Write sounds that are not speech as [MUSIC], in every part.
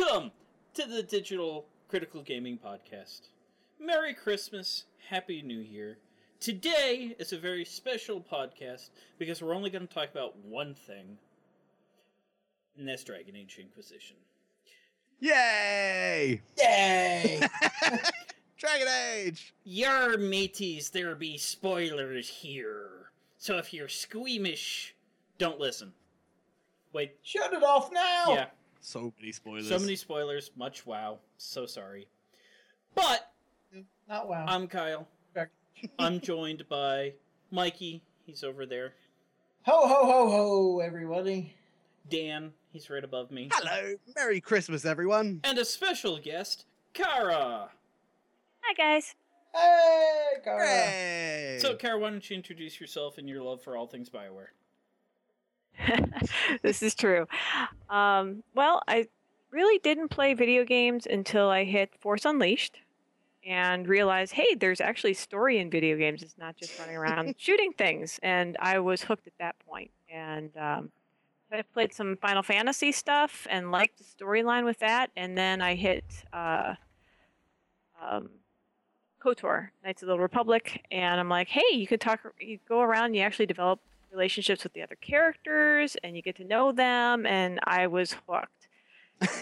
Welcome to the Digital Critical Gaming Podcast. Merry Christmas, Happy New Year. Today is a very special podcast because we're only going to talk about one thing, and that's Dragon Age Inquisition. Yay! Yay! [LAUGHS] Dragon Age! Your mateys, there be spoilers here. So if you're squeamish, don't listen. Wait, Shut it off now! yeah, So many spoilers. so many spoilers, much wow. So sorry. But Not wow. I'm Kyle. [LAUGHS] I'm joined by Mikey. He's over there. ho ho ho ho, everybody. Dan. He's right above me. Hello! Merry Christmas, everyone! And a special guest, Kara. Hi guys. Hey, Cara. Hooray! So, Kara, why don't you introduce yourself and your love for all things Bioware? [LAUGHS] this is true. Um, well, I really didn't play video games until I hit Force Unleashed and realized, hey, there's actually story in video games. It's not just running around [LAUGHS] shooting things. And I was hooked at that point. And um, I played some Final Fantasy stuff and liked the storyline with that. And then I hit uh, um, KOTOR, Knights of the Republic, and I'm like, hey, you could talk, you go around, you actually develop relationships with the other characters, and you get to know them, and I was hooked.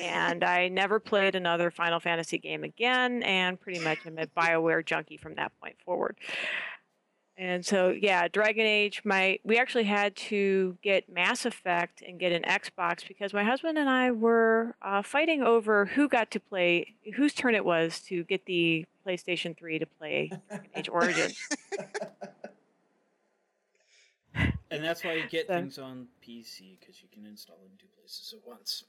and I never played another Final Fantasy game again, and pretty much I'm a Bioware junkie from that point forward. And so, yeah, Dragon Age. My we actually had to get Mass Effect and get an Xbox because my husband and I were uh, fighting over who got to play, whose turn it was to get the PlayStation 3 to play Dragon Age Origins. [LAUGHS] And that's why you get So- things on PC, because you can install in two places at once.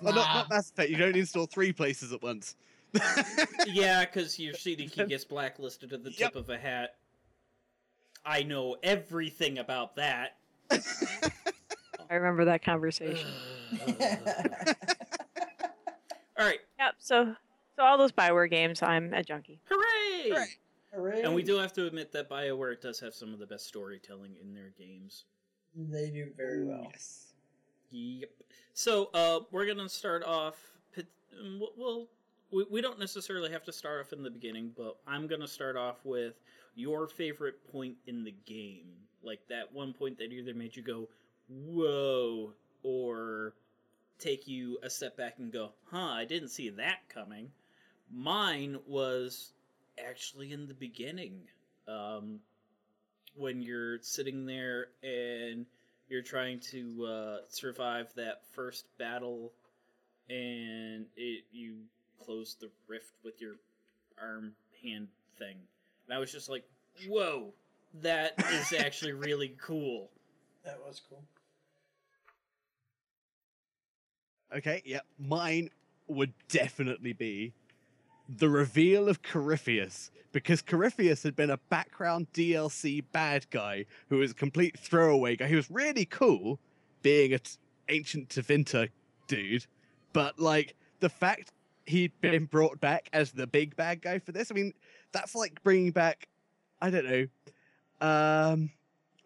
Well, oh, not, not Mass Effect, you don't install three places at once. [LAUGHS] yeah, because your CD key gets blacklisted at the tip Yep. of a hat. I know everything about that. [LAUGHS] I remember that conversation. [LAUGHS] All right, Yep. So, so all those Bioware games, I'm a junkie. hooray! Hooray. Hooray. And we do have to admit that BioWare does have some of the best storytelling in their games. They do very well. Yes. Yep. So, uh, we're gonna start off. pit- um, Well, we, we don't necessarily have to start off in the beginning, but I'm gonna start off with your favorite point in the game, like that one point that either made you go, "Whoa," or take you a step back and go, "Huh, I didn't see that coming." Mine was actually in the beginning, um, when you're sitting there and you're trying to uh, survive that first battle, and it you close the rift with your arm hand thing, and I was just like, "Whoa, that is [LAUGHS] actually really cool." That was cool. Okay, yeah. Mine would definitely be the reveal of Corypheus, because Corypheus had been a background DLC bad guy who was a complete throwaway guy. He was really cool, being an ancient Tevinter dude, but like the fact he'd been brought back as the big bad guy for this, I mean, that's like bringing back, I don't know, um,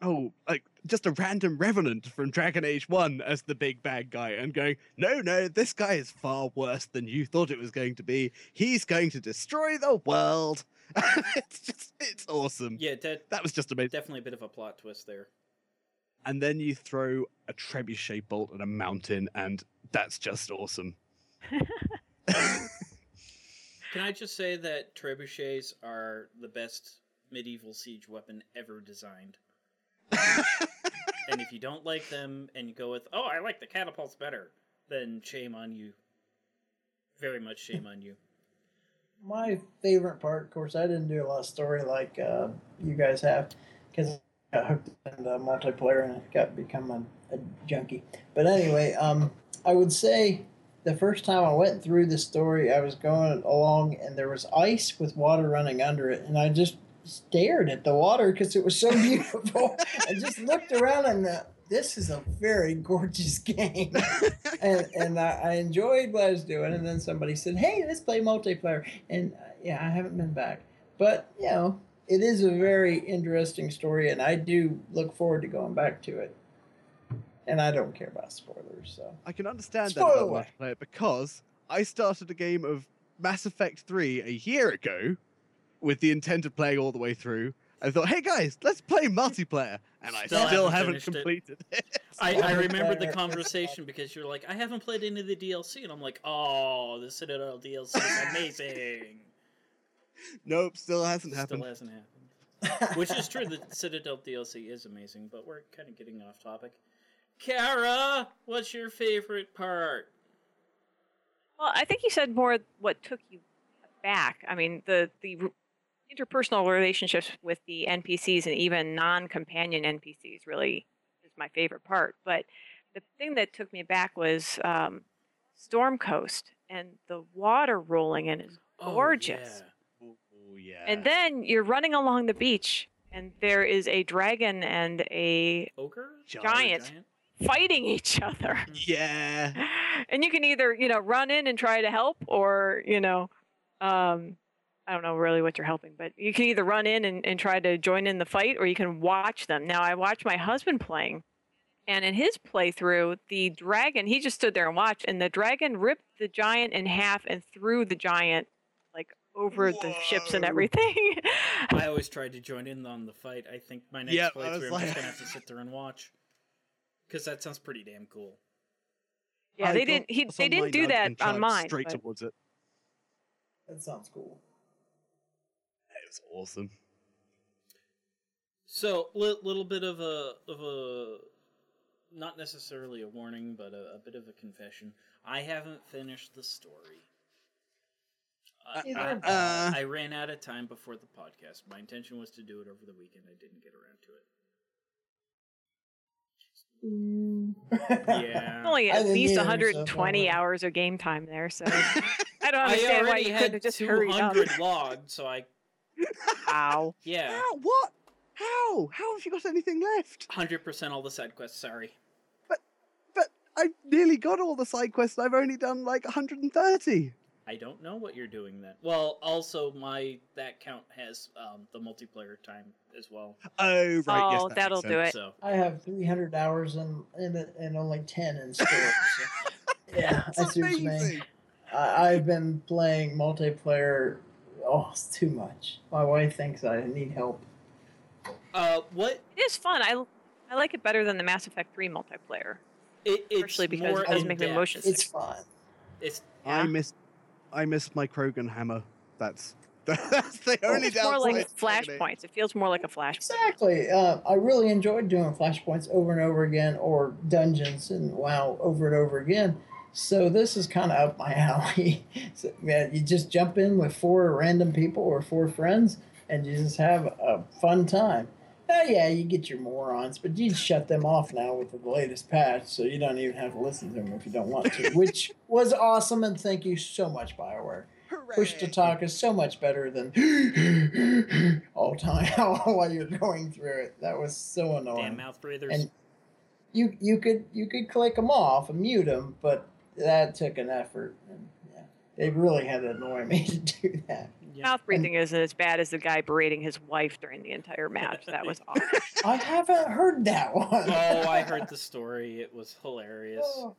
oh, like just a random revenant from Dragon Age 1 as the big bad guy and going, no, no, this guy is far worse than you thought it was going to be. He's going to destroy the world. [LAUGHS] it's just, it's awesome. Yeah, that That was just amazing. definitely a bit of a plot twist there. And then you throw a trebuchet bolt at a mountain, and that's just awesome. [LAUGHS] Can I just say that trebuchets are the best medieval siege weapon ever designed? [LAUGHS] and if you don't like them and you go with, oh, I like the catapults better, then shame on you. Very much shame on you. My favorite part, of course, I didn't do a lot of story like uh, you guys have, because I got hooked into multiplayer and I got become a, a junkie. But anyway, um, I would say the first time I went through the story, I was going along and there was ice with water running under it, and I just stared at the water because it was so [LAUGHS] beautiful. I just looked around and uh, this is a very gorgeous [LAUGHS] game, and and I, I enjoyed what I was doing. And then somebody said, "Hey, let's play multiplayer," and uh, yeah, I haven't been back, but you know, it is a very interesting story, and I do look forward to going back to it. and I don't care about spoilers. So I can understand Spoil that about multiplayer because I started a game of Mass Effect 3 a year ago with the intent of playing all the way through. I thought, hey guys, let's play multiplayer. And I Still still, haven't haven't finished it. completed it. [LAUGHS] I, I Multiplayer remembered the [LAUGHS] conversation because you're like, I haven't played any of the DLC, and I'm like, oh, the Citadel DLC is [LAUGHS] amazing. nope, still hasn't Still happened. Still hasn't happened. Which is true, the Citadel DLC is amazing, but we're kind of getting off topic. Kara, what's your favorite part? Well, I think you said more what took you back. I mean, the the r- interpersonal relationships with the NPCs and even non-companion NPCs really is my favorite part. But the thing that took me back was um, Storm Coast and the water rolling in is Oh, Gorgeous. yeah. Oh, yeah. and then you're running along the beach and there is a dragon and a Ogre? Giant. fighting [LAUGHS] each other. yeah. [LAUGHS] and you can either you know run in and try to help or you know um i don't know really what you're helping but you can either run in and, and try to join in the fight or you can watch them now i watched my husband playing and in his playthrough the dragon he just stood there and watched and the dragon ripped the giant in half and threw the giant like over the ships and everything I [LAUGHS] always tried to join in on the fight. I think my next Yep, I playthrough, was I'm like- just gonna have to sit there and watch. Because that sounds pretty damn cool. yeah I they didn't he, they didn't do that on mine Straight but- towards it. that sounds cool. It was awesome. So, li- little bit of a of a not necessarily a warning, but a, a bit of a confession. I haven't finished the story. I- uh, I, uh, have I. I ran out of time before the podcast. My intention was to do it over the weekend. I didn't get around to it. Mm. Yeah. [LAUGHS] only at least either, so 120 hours of game time there so i don't [LAUGHS] I understand why you had couldn't have just hurried up 200 logged, so I Ow. yeah, How? What? How? How have you got anything left? hundred percent all the side quests. Sorry. But but I've nearly got all the side quests. I've only done like 130. I don't know what you're doing then. Well, also my that count has um, the multiplayer time as well. Oh, right. yes, Oh, that that'll do it. So I have 300 hours in in it and only 10 in [LAUGHS] storage. so- yeah, I That's see what you mean. amazing. I, I've been playing multiplayer. Oh, it's too much. My wife thinks I need help. uh, what It is fun. I, I like it better than the Mass Effect 3 multiplayer. it, it's Especially because more it doesn't make me depth. motion It's sick. fun. It's I Yeah. miss, I miss my Krogan hammer. That's [LAUGHS] that's the only It's more like downside to Dragon Age. flashpoints. It feels more like a flashpoint. Exactly. Uh, I really enjoyed doing flashpoints over and over again, or dungeons and WoW over and over again. So this is kind of up my [LAUGHS] alley. so, yeah, you just jump in with four random people or four friends, and you just have a fun time. Oh yeah, you get your morons, but you shut them off now with the latest patch, so you don't even have to listen to them if you don't want to, [LAUGHS] which was awesome. And thank you so much, Bioware. Push to talk is so much better than [LAUGHS] all time while you're going through it. That was so annoying. damn mouth breathers. And you you could you could click them off and mute them, but that took an effort. And yeah, they really had to annoy me [LAUGHS] to do that. Yeah. Mouth breathing isn't as bad as the guy berating his wife during the entire match. That was [LAUGHS] awful. I haven't heard that one. oh, I [LAUGHS] heard the story. It was hilarious. Oh,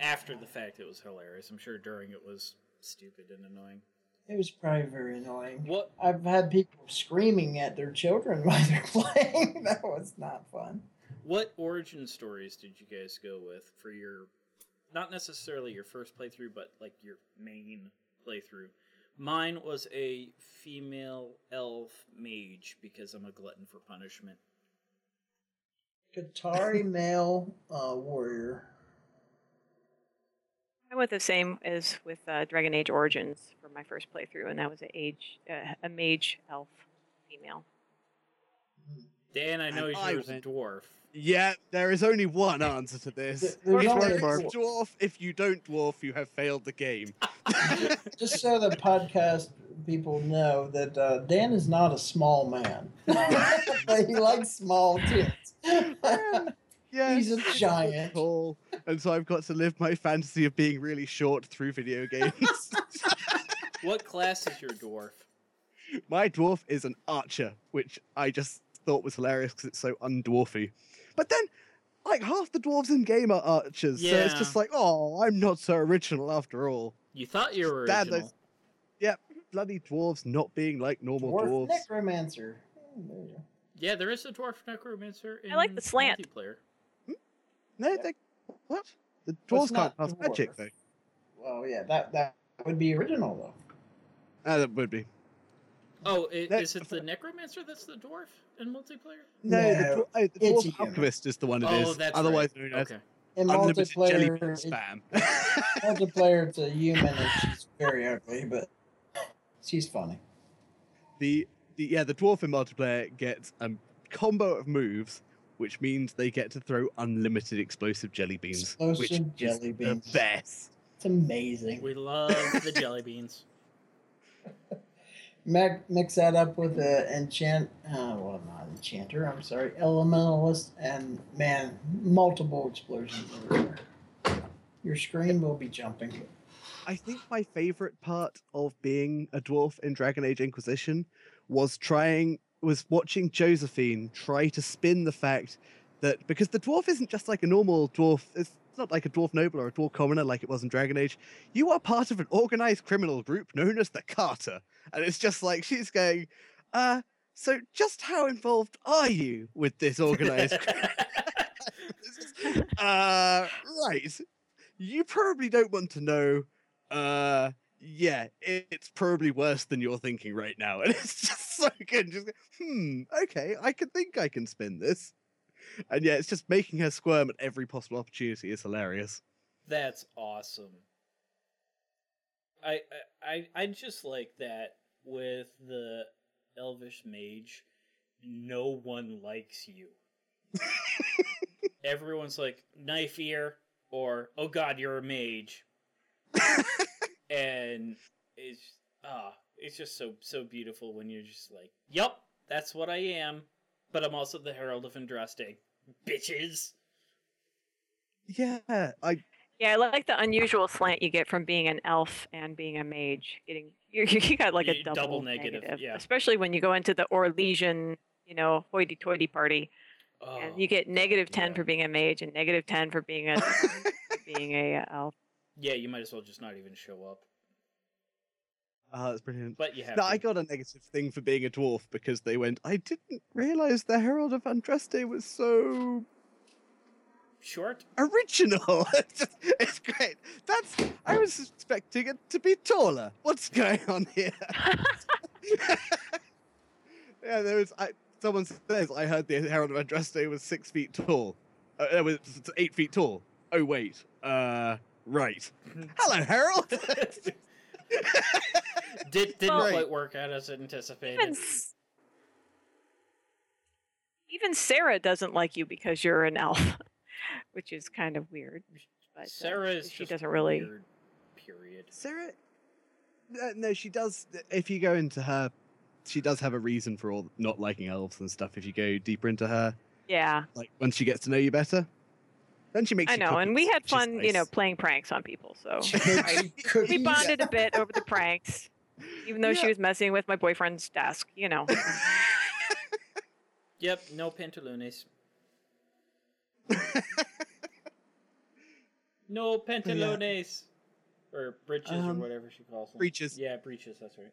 After the fact, it was hilarious. I'm sure during it was stupid and annoying. It was probably very annoying. What? I've had people screaming at their children while they're playing. that was not fun. What origin stories did you guys go with for your, not necessarily your first playthrough, but like your main playthrough? Mine was a female elf mage because I'm a glutton for punishment. Qunari [LAUGHS] male uh, warrior. I went the same as with uh, Dragon Age Origins for my first playthrough, and that was a age uh, a mage elf female. Dan, I know And I yours a dwarf. Yeah, there is only one answer to this. Th- If you only dwarf, dwarf, if you don't dwarf, you have failed the game. [LAUGHS] Just so the podcast people know that uh, Dan is not a small man, [LAUGHS] but he likes small tits. [LAUGHS] Yeah, He's a giant. Tall, and so I've got to live my fantasy of being really short through video games. What class is your dwarf? my dwarf is an archer, which I just thought was hilarious because it's so undwarfy. But then like half the dwarves in game are archers, so it's just like, oh, I'm not so original after all. You thought you were Bad original. those- Bloody dwarves not being like normal Dwarf dwarves. necromancer. Hmm, there you go. Yeah, there is a dwarf necromancer in I like the slant. multiplayer. No, they what? The dwarves it's not can't pass magic though. Well, yeah, that that would be original though. Uh, that would be. Oh, i- That- is it the necromancer that's the dwarf in multiplayer? No, No, the, dwar- oh, the dwarf human. alchemist is the one it oh, is. that's Otherwise right. known as Okay. In unlimited jelly multiplayer, bean it- spam. multiplayer, it's a human and she's very ugly, but she's funny. the the yeah the dwarf in multiplayer gets a combo of moves which means they get to throw unlimited explosive jelly beans which Explosive is jelly beans. the best It's amazing. We love the jelly beans. [LAUGHS] Mix that up with the enchant, uh, well, not enchanter. I'm sorry, elementalist, and man, multiple explosions everywhere. Your screen will be jumping. i think my favorite part of being a dwarf in dragon age inquisition was trying was watching josephine try to spin the fact that because the dwarf isn't just like a normal dwarf it's not like a dwarf noble or a dwarf commoner like it was in dragon age you are part of an organized criminal group known as the Carta and it's just like she's going uh so just how involved are you with this organized [LAUGHS] crime? [LAUGHS] uh right you probably don't want to know uh yeah it, it's probably worse than you're thinking right now [LAUGHS] and it's just so good just hmm okay i can think i can spin this and yeah it's just making her squirm at every possible opportunity is hilarious That's awesome. I, I I just like that with the elvish mage. No one likes you. [LAUGHS] Everyone's like knife ear or oh god you're a mage, [LAUGHS] and it's ah it's just so so beautiful when you're just like yep that's what I am, but I'm also the herald of Andraste, bitches. yeah i Yeah, I like the unusual slant you get from being an elf and being a mage. Getting [LAUGHS] you, you got like a Y- double, double negative, yeah. especially when you go into the Orlesian, you know, hoity-toity party, and Oh, you get negative ten yeah. for being a mage and negative ten for being a [LAUGHS] being a uh, elf. Yeah, you might as well just not even show up. uh, that's brilliant But you have no, to. I got a negative thing for being a dwarf because they went. I didn't realize the Herald of Andraste was so short. original. [LAUGHS] it's, great. That's. I was expecting it to be taller. What's going on here? [LAUGHS] [LAUGHS] yeah, there was. I, someone says I heard the Herald of Andraste was six feet tall. Uh, it was eight feet tall. Oh wait. Uh, right. Hello, Harold. Did, didn't Well- quite work out as anticipated. Even even Sera doesn't like you because you're an elf, which is kind of weird. But uh, Sera is she just doesn't really. weird, period. Sera. Uh, no, she does. If you go into her, she does have a reason for all not liking elves and stuff. If you go deeper into her, Yeah, like once she gets to know you better, then she makes. I you know, and we had which is fun, you know, playing pranks on people. So [LAUGHS] She we bonded a bit over the pranks, even though she was messing with my boyfriend's desk. You know, [LAUGHS] Yep, no pantalones. No pantalones. Or breeches or Um, whatever she calls them. breeches. Yeah, breeches, that's right.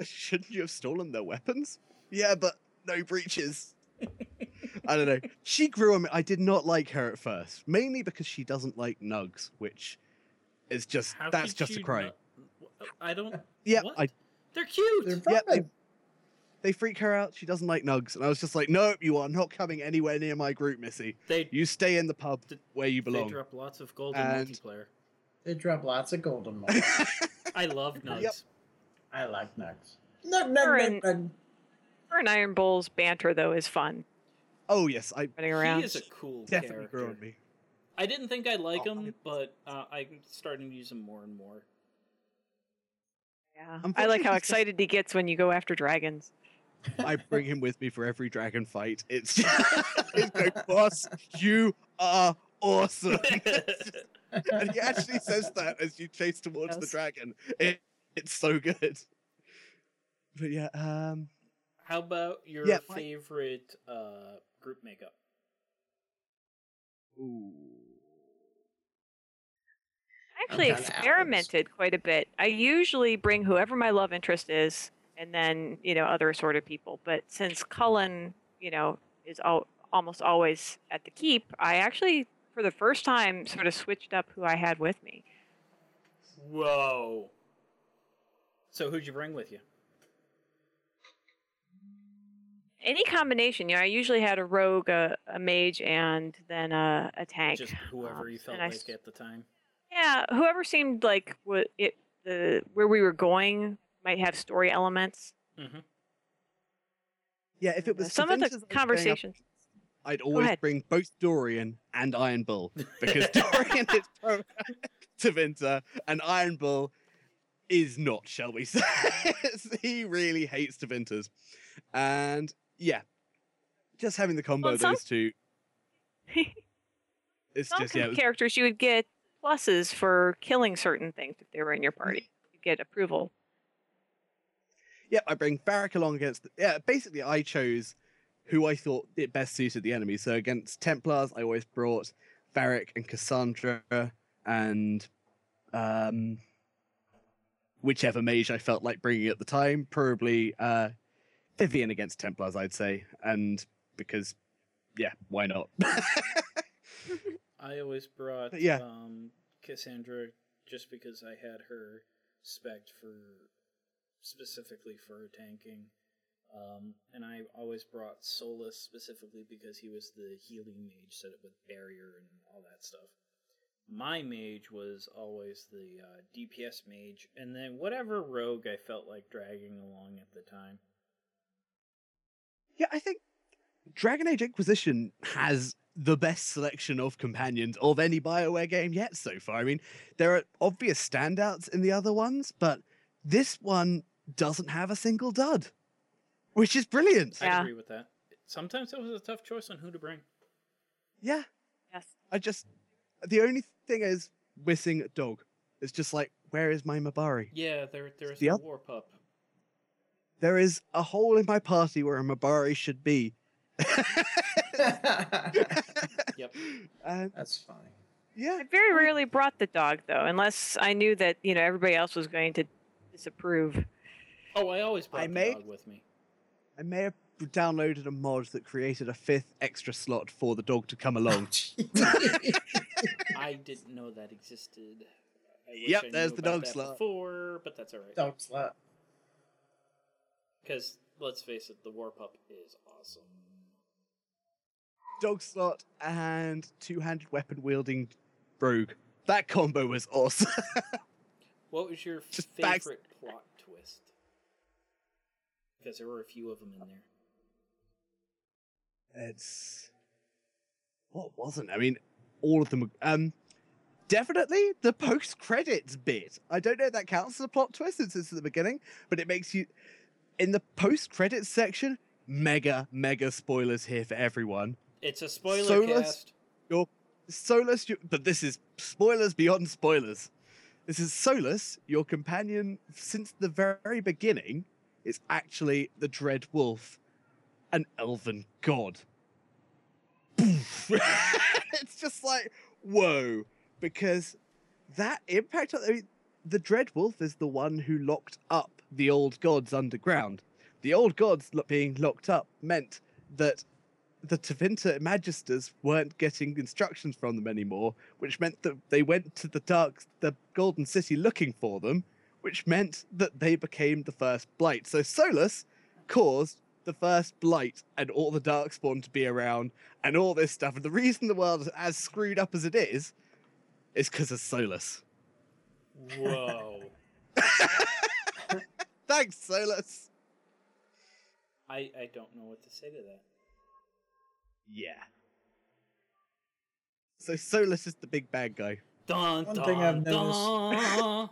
[LAUGHS] Shouldn't you have stolen their weapons? Yeah, but no breeches. I don't know. She grew on me. I did not like her at first, mainly because she doesn't like nugs, which is just How that's just a crime. not- I don't. Yeah, what? I They're cute. They're Yeah, they- fun. They freak her out. She doesn't like nugs, and I was just like, nope, you are not coming anywhere near my group, Missy. They You stay in the pub Th- where you belong. they drop lots of golden And- multiplayer. They drop lots of gold on them. I love nugs. Yep. I like nugs. Nug, Or nug, in- nug, nug. her and Iron Bull's banter though is fun oh yes, I running around. He is a cool definitely grew character. me. I didn't think I'd like Oh, him, it's- but uh, I'm starting to use him more and more. Yeah, I like how he's just- excited he gets when you go after dragons. I bring him with me for every dragon fight. It's [LAUGHS] it's like, boss, you are awesome. [LAUGHS] and he actually says that as you chase towards the dragon. It, it's so good. But yeah, um, How about your Yeah, my- favorite uh, group makeup? Ooh. I actually experimented quite a bit. I usually bring whoever my love interest is, and then you know other assorted people. But since Cullen, you know, is al- almost always at the keep, I actually, for the first time, sort of switched up who I had with me. Whoa. So who'd you bring with you? Any combination, you know, I usually had a rogue, a, a mage, and then a, a tank. Just whoever Um, you felt and I like at the time. Yeah, whoever seemed like what it the where we were going might have story elements. Mm-hmm. Yeah, if it was Some of the was going up conversations. I'd always bring both Dorian and Iron Bull [LAUGHS] because Dorian is pro Tevinter and Iron Bull is not, shall we say? [LAUGHS] he really hates Tevinters, and yeah, just having the combo Well, of some- those two, [LAUGHS] it's Some just yeah. it was- characters you would get pluses for killing certain things if they were in your party. You get approval. Yeah, I bring Varric along against. Yeah, basically, I chose who I thought it best suited the enemy. So against Templars, I always brought Varric and Cassandra and um, whichever mage I felt like bringing at the time. Probably uh, Vivienne against Templars, I'd say, and because yeah, why not? [LAUGHS] I always brought But yeah. um, Cassandra just because I had her spec for specifically for tanking. Um, and I always brought Solas specifically because he was the healing mage set up with barrier and all that stuff. My mage was always the uh, DPS mage, and then whatever rogue I felt like dragging along at the time. Yeah, I think Dragon Age Inquisition has the best selection of companions of any BioWare game yet so far. I mean, there are obvious standouts in the other ones, but this one doesn't have a single dud, which is brilliant. I Yeah. agree with that. Sometimes it was a tough choice on who to bring. Yeah, Yes. I just the only thing is missing a dog. It's just like, where is my Mabari? Yeah, there there's the a oth- war pup. There is a hole in my party where a Mabari should be. [LAUGHS] Yep. And That's funny. yeah, I very rarely brought the dog though, unless I knew that you know everybody else was going to disapprove. Oh, I always brought I the made- dog with me. I may have downloaded a mod that created a fifth extra slot for the dog to come along. [LAUGHS] I didn't know that existed. Yep, there's the dog slot. Before, but that's all right. Dog slot. Because let's face it, the war pup is awesome. dog slot and two-handed weapon wielding rogue. That combo was awesome. [LAUGHS] What was your Just favorite facts- plot twist? Because there were a few of them in there. it's what wasn't? I mean, all of them. were- Um, definitely the post-credits bit. I don't know if that counts as a plot twist since it's at the beginning, but it makes you in the post-credits section. Mega, mega spoilers here for everyone. It's a spoiler Solas? cast. Your Solas, but this is spoilers beyond spoilers. This is Solas, your companion since the very beginning, is actually the Dread Wolf, an elven god. [LAUGHS] It's just like, whoa, because that impact, I mean, the Dread Wolf is the one who locked up the old gods underground. The old gods being locked up meant that the Tevinter Magisters weren't getting instructions from them anymore, which meant that they went to the dark, the Golden City looking for them, which meant that they became the first Blight. So Solas caused the first Blight and all the Darkspawn to be around and all this stuff. And the reason the world is as screwed up as it is, is because of Solas. Whoa. [LAUGHS] Thanks, Solas. I, I don't know what to say to that. Yeah. So Solas is the big bad guy. Dun, One dun, thing I've noticed- dun.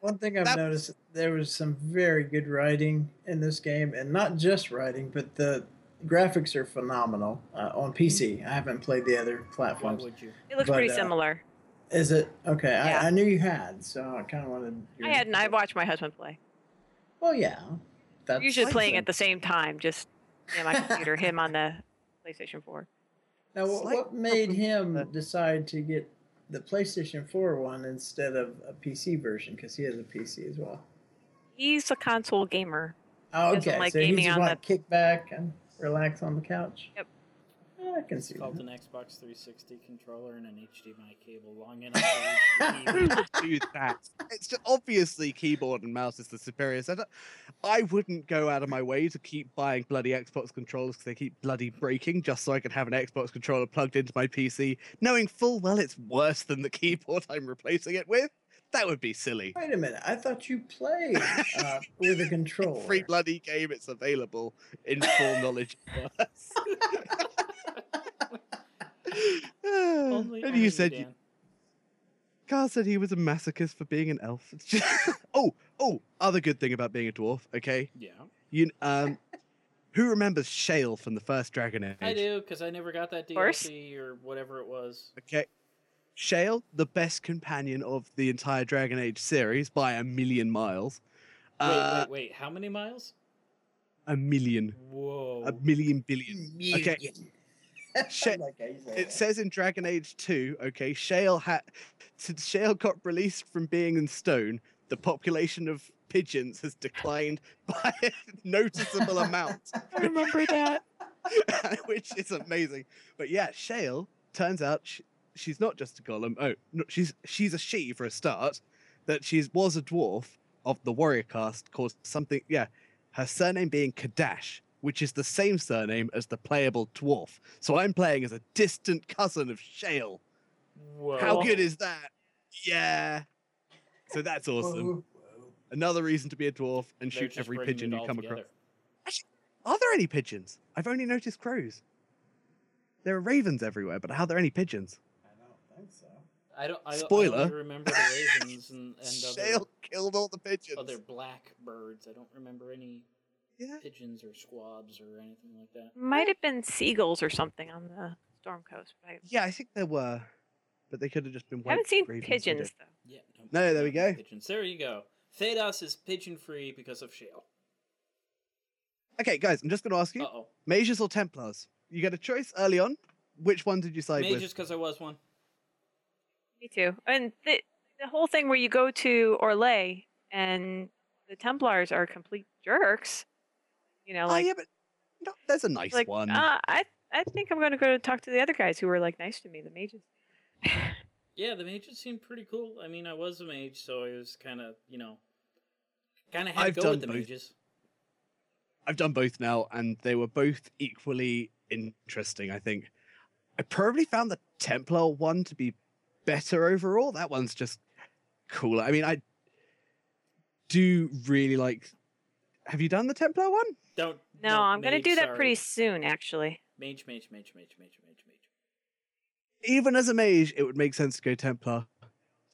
One thing I've That- noticed, there was some very good writing in this game, and not just writing, but the graphics are phenomenal uh, on PC. I haven't played the other Why platforms. would you? It looks But, pretty uh, similar. Is it okay? Yeah. I, I knew you had, so I kind of wanted. I hadn't. I watched my husband play. Well, yeah, that's Usually playing at the same time, just me on my computer, him on the [LAUGHS] PlayStation 4. Now, wh- Slight what made him decide to get the PlayStation 4 one instead of a PC version? Because he has a PC as well. He's a console gamer. Oh, okay. like so gaming just on want to kick back and relax on the couch. Yep. Yeah, I can It's see called that. an Xbox 360 controller and an HDMI cable long enough to reach the [LAUGHS] keyboard. do that. It's just obviously keyboard and mouse is the superior setup. I wouldn't go out of my way to keep buying bloody Xbox controllers because they keep bloody breaking just so I can have an Xbox controller plugged into my PC, knowing full well it's worse than the keyboard I'm replacing it with. That would be silly. Wait a minute. I thought you played [LAUGHS] uh, with a controller. Every bloody game it's available in full knowledge. of us. [LAUGHS] [LAUGHS] Only, and you said you, Dan. Carl said he was a masochist for being an elf. Just- [LAUGHS] oh, oh, other good thing about being a dwarf, okay? Yeah, You um who remembers Shale from the first Dragon Age? I do because I never got that course. DLC or whatever it was. Okay. Shale, the best companion of the entire Dragon Age series by a million miles. Wait, Uh, wait, wait. How many miles? a million. Whoa. A million billion. Okay. Million. Sha- [LAUGHS] I like how you say It says in Dragon Age 2, okay, Shale had since Shale got released from being in stone, the population of pigeons has declined [LAUGHS] by a noticeable amount. [LAUGHS] I remember that. which is amazing. But yeah, Shale turns out sh she's not just a golem. Oh, no, she's she's a she for a start. That she was a dwarf of the warrior caste called something. Yeah, her surname being Kadash, which is the same surname as the playable dwarf. So I'm playing as a distant cousin of Shale. Whoa. How good is that? Yeah. So that's awesome. Another reason to be a dwarf and They're shoot every pigeon you all come across. together. Are there any pigeons? I've only noticed crows. There are ravens everywhere, but are there any pigeons? I don't think so. I don't. I, I Spoiler. only remember the ravens and, and [LAUGHS] other, Shale killed all the pigeons. other black birds. I don't remember any Yeah. pigeons or squabs or anything like that. Might have been seagulls or something on the storm coast, but I Yeah, I think there were, but they could have just been. white haven't seen pigeons though. Yeah. No, there we go. Pigeons. There you go. Thedas is pigeon free because of Shale. Okay, guys, I'm just going to ask you: Uh oh. mages or Templars? You get a choice early on. Which one did you side Mages with? because I was one. Me too. And the the whole thing where you go to Orlais and the Templars are complete jerks. You know, oh, like yeah, but no, there's a nice like one. Uh, I I think I'm gonna go talk to the other guys who were like nice to me, the mages. [LAUGHS] Yeah, the mages seemed pretty cool. I mean, I was a mage, so I was kind of, you know, kind of had I've to go with the both. mages. I've done both now, and they were both equally interesting. I think I probably found the Templar one to be better overall. That one's just cooler. I mean, I do really like. Have you done the Templar one? Don't. No, don't, I'm gonna mage, do that sorry. pretty soon, actually. Mage, mage, mage, mage, mage, mage, mage. Even as a mage, it would make sense to go Templar.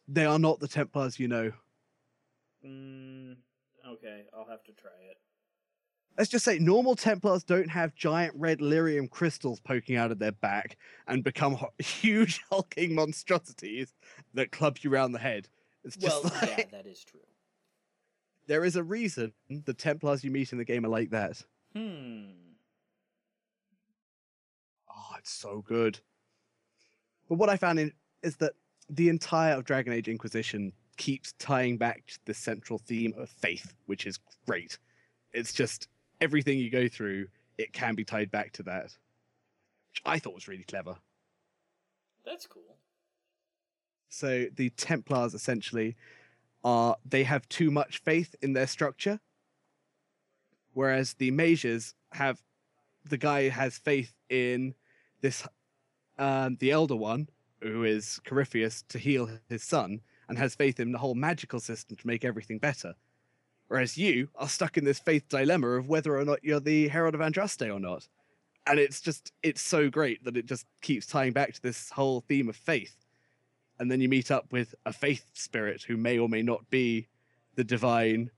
They are not the Templars, you know. Mm, okay, I'll have to try it. Let's just say normal Templars don't have giant red lyrium crystals poking out of their back and become huge [LAUGHS] hulking monstrosities that club you round the head. It's just Well, like, yeah, that is true. There is a reason the Templars you meet in the game are like that. Hmm. Oh, it's so good. But what I found in, is that the entire of Dragon Age Inquisition keeps tying back to the central theme of faith, which is great. It's just everything you go through, it can be tied back to that, which I thought was really clever. That's cool. So the Templars essentially are they have too much faith in their structure, whereas the mages have the guy has faith in this um, the elder one who is Corypheus to heal his son and has faith in the whole magical system to make everything better. Whereas you are stuck in this faith dilemma of whether or not you're the Herald of Andraste or not. And it's just it's so great that it just keeps tying back to this whole theme of faith and then you meet up with a faith spirit who may or may not be the divine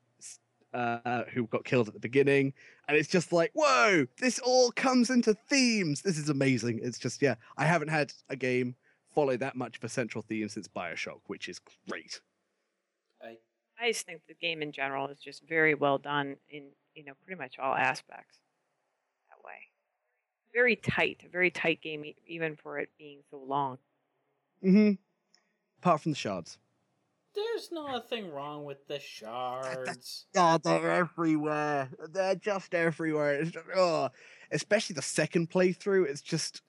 uh, who got killed at the beginning. And it's just like whoa this all comes into themes. This is amazing. It's just yeah i haven't had a game follow that much of a central theme since bioshock which is great. I I just think the game in general is just very well done in you know pretty much all aspects. That way, very tight, a very tight game, e- even for it being so long. hmm Apart from the shards. There's nothing wrong with the shards. [LAUGHS] Oh, they're everywhere. They're just everywhere. It's just, oh, especially the second playthrough. It's just,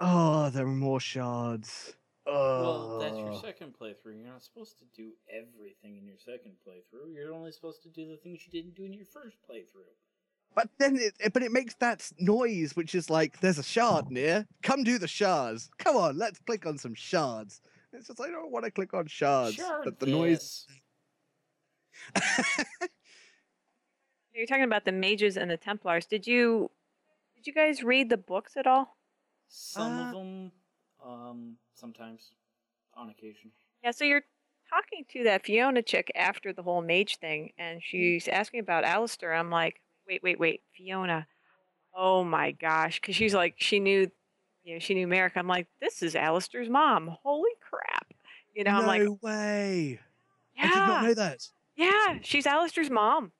oh, there are more shards. Oh. Well, that's your oh. second playthrough. You're not supposed to do everything in your second playthrough. You're only supposed to do the things you didn't do in your first playthrough. But then, it- but it makes that noise, which is like, there's a shard near. Come do the shards. Come on, let's click on some shards. It's just I don't want to click on shards, Shard but the noise. [LAUGHS] You're talking about the mages and the Templars. Did you did you guys read the books at all? Some Uh, of them, um, sometimes, on occasion. Yeah, so you're talking to that Fiona chick after the whole mage thing, and she's asking about Alistair. I'm like, wait, wait, wait, Fiona. Oh my gosh, because she's like, she knew, you know, she knew Maric. I'm like, this is Alistair's mom. Holy crap! You know, I'm like, no way. yeah, I did not know that. yeah, she's Alistair's mom.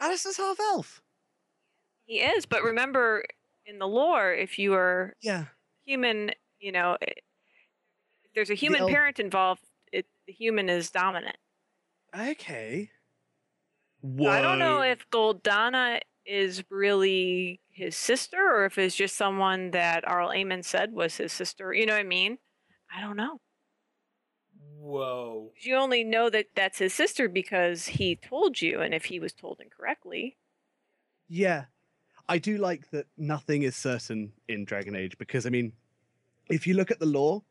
Alistair's half elf. He is, but remember, in the lore, if you are Yeah. human, you know, i- if there's a human el- parent involved, it the human is dominant. Okay. So I don't know if Goldanna is really his sister or if it's just someone that Arl Eamon said was his sister. You know what I mean? I don't know. Whoa. You only know that that's his sister because he told you, and if he was told incorrectly, Yeah. I do like that nothing is certain in Dragon Age because I mean, if you look at the lore,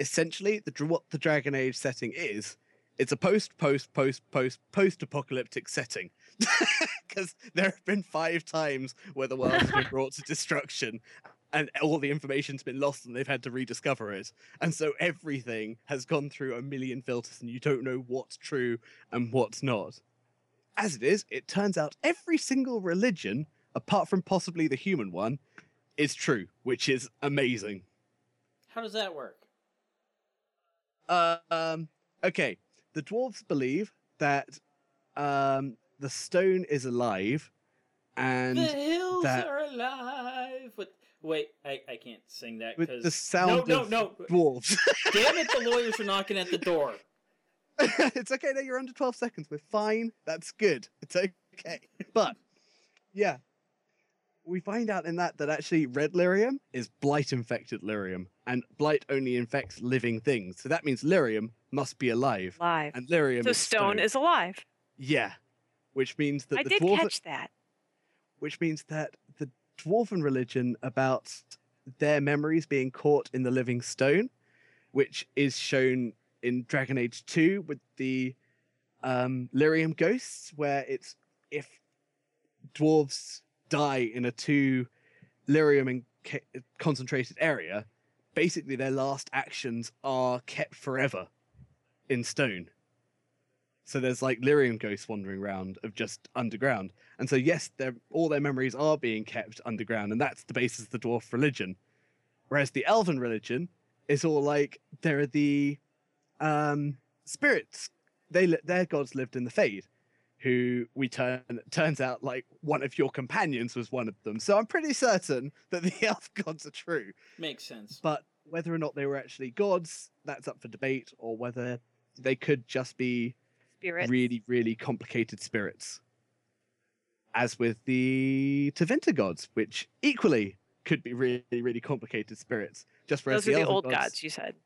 essentially the what the Dragon Age setting is, it's a post post post post post apocalyptic setting. [LAUGHS] Because there have been five times where the world has been [LAUGHS] brought to destruction and all the information's been lost and they've had to rediscover it. And so everything has gone through a million filters and you don't know what's true and what's not. As it is, it turns out every single religion, apart from possibly the human one, is true, which is amazing. How does that work? Uh, um, okay, the dwarves believe that um, the stone is alive, and the hills that- are alive. With wait, I, I can't sing that because the sound no, of no, no. dwarves. [LAUGHS] Damn it! The lawyers are knocking at the door. [LAUGHS] it's okay. No, you're under 12 seconds. We're fine. That's good. It's okay. But yeah, we find out in that that actually red lyrium is blight infected lyrium, and blight only infects living things. So that means lyrium must be alive, live. and lyrium So is stone is alive. yeah, which means that I the did dwarf, catch that. which means that the dwarven religion about their memories being caught in the living stone, which is shown in Dragon Age 2 with the um, lyrium ghosts, where it's if dwarves die in a too lyrium and concentrated area, basically their last actions are kept forever in stone. So there's like lyrium ghosts wandering around of just underground. And so yes, all their memories are being kept underground, and that's the basis of the dwarf religion. Whereas the elven religion is all like there are the um, spirits. They their gods lived in the Fade, who we turn turns out like one of your companions was one of them. So I'm pretty certain that [LAUGHS] the elf gods are true. Makes sense. But whether or not they were actually gods, that's up for debate, or whether they could just be Spirit. really, really complicated spirits. As with the Tevinter gods, which equally could be really, really complicated spirits. Just whereas Those are the elven old gods, you said.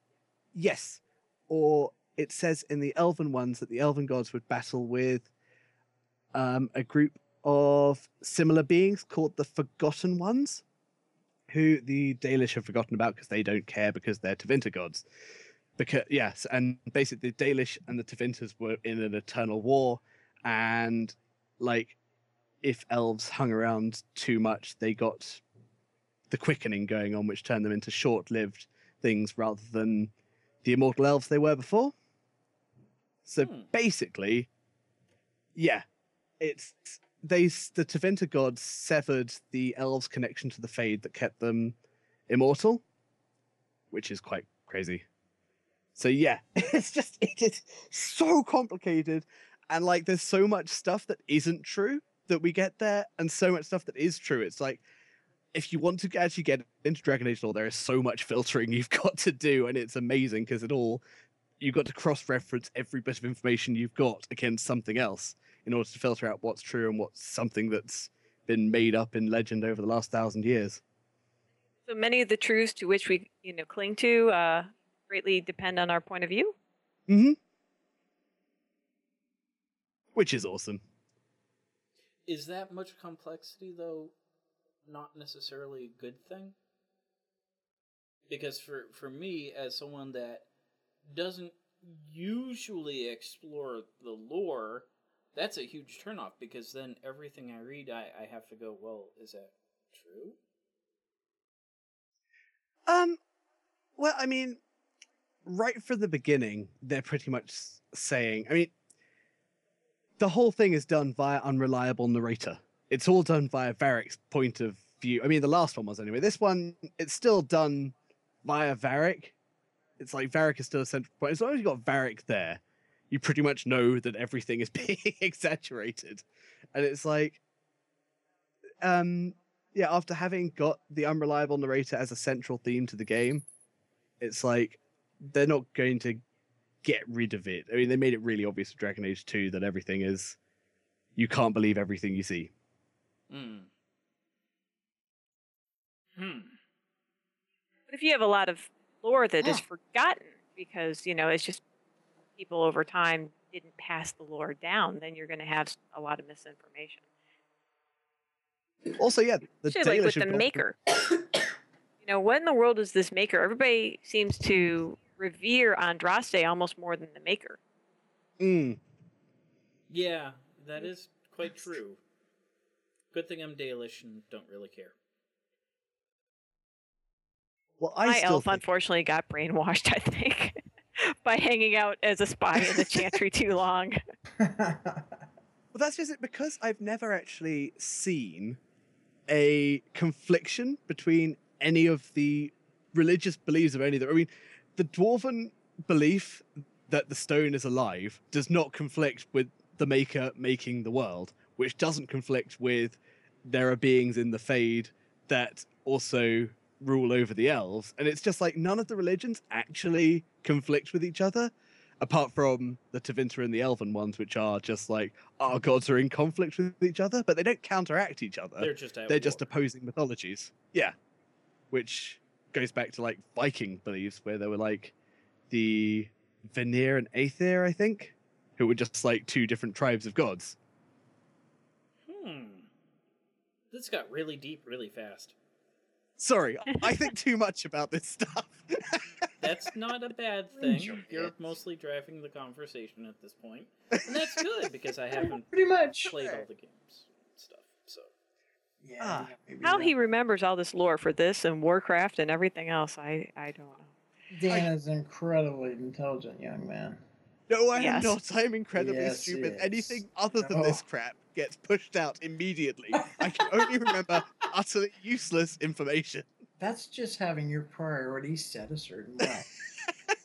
Yes. Or it says in the elven ones that the elven gods would battle with um, a group of similar beings called the Forgotten Ones, who the Dalish have forgotten about because they don't care because they're Tevinter gods. Because yes, and basically the Dalish and the Tevinters were in an eternal war, and like if elves hung around too much, they got the quickening going on, which turned them into short-lived things rather than the immortal elves they were before. So Hmm. basically, yeah, it's they the Tevinter gods severed the elves' connection to the Fade that kept them immortal, which is quite crazy. So yeah, [LAUGHS] it's just it is so complicated, and like there's so much stuff that isn't true that we get there, and so much stuff that is true. It's like if you want to actually get into Dragon Age lore, there is so much filtering [LAUGHS] you've got to do, and it's amazing because it all you've got to cross-reference every bit of information you've got against something else in order to filter out what's true and what's something that's been made up in legend over the last thousand years. So many of the truths to which we, you know, cling to uh, greatly depend on our point of view. Mm-hmm. Which is awesome. Is that much complexity, though, not necessarily a good thing? Because for, for me, as someone that doesn't usually explore the lore, that's a huge turnoff because then everything I read, I, I have to go, well, is that true? Um, well, I mean, right from the beginning, they're pretty much saying, I mean, the whole thing is done via unreliable narrator. It's all done via Varric's point of view. I mean, the last one was anyway. This one, it's still done via Varric. It's like Varric is still a central point. As long as you've got Varric there, you pretty much know that everything is [LAUGHS] being exaggerated. And it's like, um, yeah, after having got the unreliable narrator as a central theme to the game, it's like they're not going to get rid of it. I mean, they made it really obvious with Dragon Age 2 that everything is you can't believe everything you see. Hmm. Hmm. But if you have a lot of lore that is forgotten because, you know, it's just people over time didn't pass the lore down, then you're going to have a lot of misinformation. Also, yeah, the Especially like with Dalish the maker. [COUGHS] you know, what in the world is this maker? Everybody seems to revere Andraste almost more than the maker. Mm, Yeah, that is quite true. Good thing I'm Dalish and don't really care. well, I My still elf, think- unfortunately, got brainwashed, [LAUGHS] I think, [LAUGHS] by hanging out as a spy in the chantry too long. [LAUGHS] Well, that's just it because I've never actually seen a confliction between any of the religious beliefs of any of them. I mean, the dwarven belief that the stone is alive does not conflict with the maker making the world, which doesn't conflict with there are beings in the Fade that also rule over the elves. And it's just like none of the religions actually conflict with each other apart from the Tevinter and the Elven ones, which are just like our gods are in conflict with each other, but they don't counteract each other. They're just They're just opposing mythologies. Yeah, which goes back to like Viking beliefs, where there were like the Vanir and Aesir, I think, who were just like two different tribes of gods. Hmm. This got really deep really fast. Sorry, [LAUGHS] I think too much about this stuff. [LAUGHS] That's not a bad thing. You're mostly driving the conversation at this point. And that's good because I [LAUGHS] haven't Pretty much. played all the games and stuff. So Yeah. Ah, How that. he remembers all this lore for this and Warcraft and everything else, I, I don't know. Dan is an incredibly intelligent young man. No, I am not. I'm incredibly Yes, stupid. is. Anything other than No. this oh. crap gets pushed out immediately. I can [LAUGHS] only remember utterly useless information. That's just having your priorities set a certain way. [LAUGHS]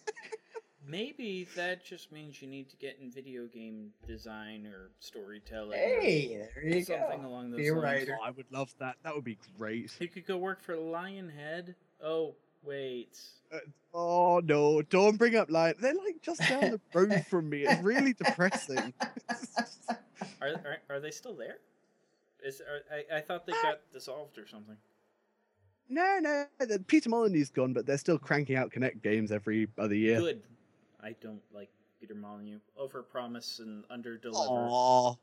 maybe that just means you need to get in video game design or storytelling. or hey, there you something go. along those Be a lines. writer. Oh, I would love that. That would be great. You could go work for Lionhead. Oh wait. Uh, oh no! Don't bring up Lion. They're like just down the [LAUGHS] road from me. It's really depressing. Are, are are they still there? Is are, I I thought they ah! got dissolved or something. no, no. the- Peter Molyneux's gone, but they're still cranking out Kinect games every other year. Good. I don't like Peter Molyneux. Overpromise and underdeliver. Aww.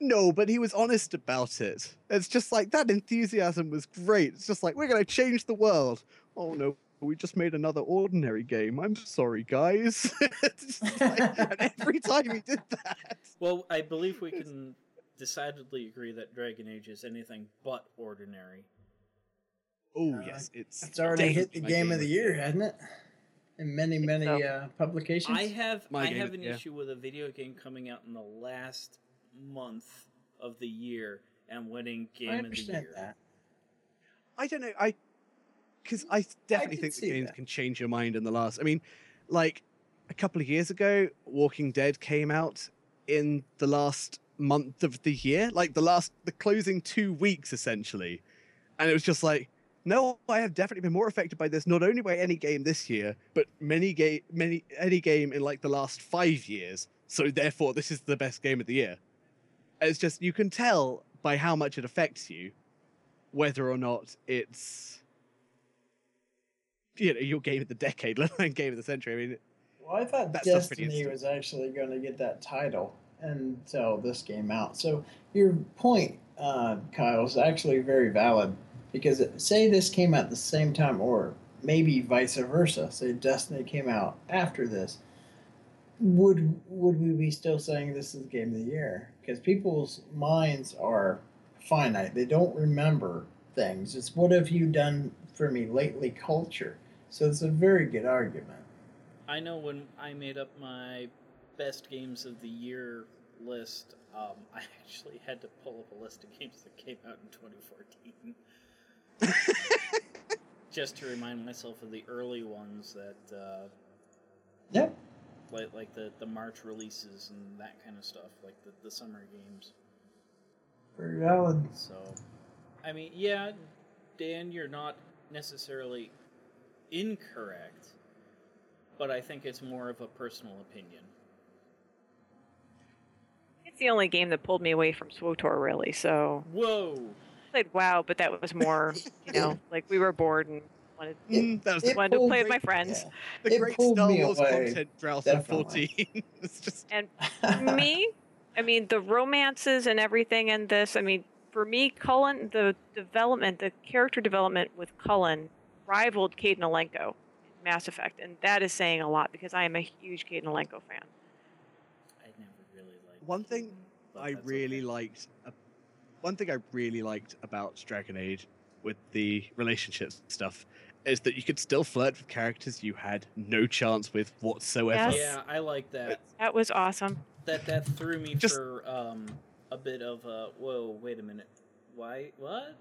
No, but he was honest about it. It's just like that enthusiasm was great. It's just like we're gonna change the world. Oh no, we just made another ordinary game. I'm sorry, guys. [LAUGHS] Like- and every time he did that. Well, I believe we can decidedly agree that Dragon Age is anything but ordinary. Oh Uh, yes, it's It's already hit the definitely my game of the the year, hasn't it? In many, many so. uh, publications. I have My I game, have an yeah. issue with a video game coming out in the last month of the year and winning game I of the understand year. that. I don't know. I because I definitely can think see games that. can change your mind in the last. I mean, like a couple of years ago, Walking Dead came out in the last month of the year, like the last the closing two weeks essentially, and it was just like, no, I have definitely been more affected by this, not only by any game this year, but many game, many any game in like the last five years. So therefore, this is the best game of the year. And It's just you can tell by how much it affects you, whether or not it's you know your game of the decade, [LAUGHS] let alone game of the century. I mean, Well, I thought Destiny was actually going to get that title until this game out. So your point, uh, Kyle, is actually very valid because it- say this came out at the same time, or maybe vice versa. Say Destiny came out after this. Would would we be still saying this is game of the year? Because people's minds are finite; they don't remember things. It's what have you done for me lately? Culture. So it's a very good argument. I know when I made up my best games of the year list, um, [LAUGHS] I actually had to pull up a list of games that came out in 2014. [LAUGHS] Just to remind myself of the early ones that, uh, Yep. like like the, the March releases and that kind of stuff, like the, the summer games. Very valid. So, I mean, yeah, Dan, you're not necessarily incorrect, but I think it's more of a personal opinion. It's the only game that pulled me away from SWOTOR, really. So Whoa! I played WoW, but that was more, you know, [LAUGHS] like we were bored and wanted, mm, that was It wanted to pulled play with my friends. the it great pulled Star me Wars away, content drought of definitely. 14. [LAUGHS] it's just And me, I mean, the romances and everything in this, I mean, for me, Cullen, the development, the character development with Cullen rivaled Kaidan Alenko in Mass Effect. And that is saying a lot because I am a huge Kaidan Alenko fan. I never really liked. One thing Kaidan, I really okay. liked. Uh, one thing I really liked about Dragon Age with the relationships stuff is that you could still flirt with characters you had no chance with whatsoever. Yes. Yeah, I like that. That was awesome. That that threw me Just- for um a bit of a whoa. Wait a minute. Why? What?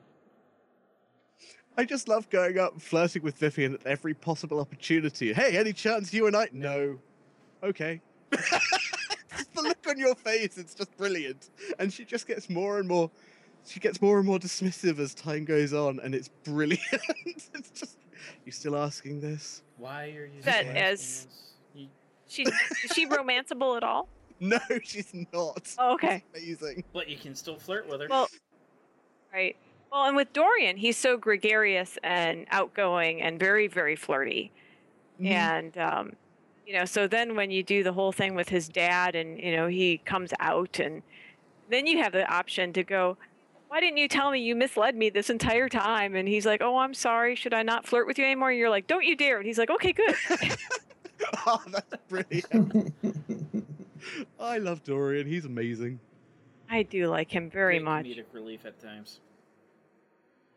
I just love going up and flirting with Vivienne at every possible opportunity. Hey, any chance you and I? No. Okay. [LAUGHS] The look on your face, it's just brilliant. And she just gets more and more she gets more and more dismissive as time goes on, and it's brilliant. [LAUGHS] it's just you still asking this? Why are you That still as- asking us? You- She, is she romanceable at all? [LAUGHS] No, she's not. Oh, okay. It's amazing. But you can still flirt with her. Well, right. Well, and with Dorian, he's so gregarious and outgoing and very, very flirty. Mhm. And, um, you know, so then when you do the whole thing with his dad and, you know, he comes out and then you have the option to go, why didn't you tell me you misled me this entire time? And he's like, oh, I'm sorry. Should I not flirt with you anymore? And you're like, don't you dare. And he's like, okay, good. [LAUGHS] oh, that's brilliant. [LAUGHS] I love Dorian. He's amazing. I do like him very Great much. Comedic relief at times.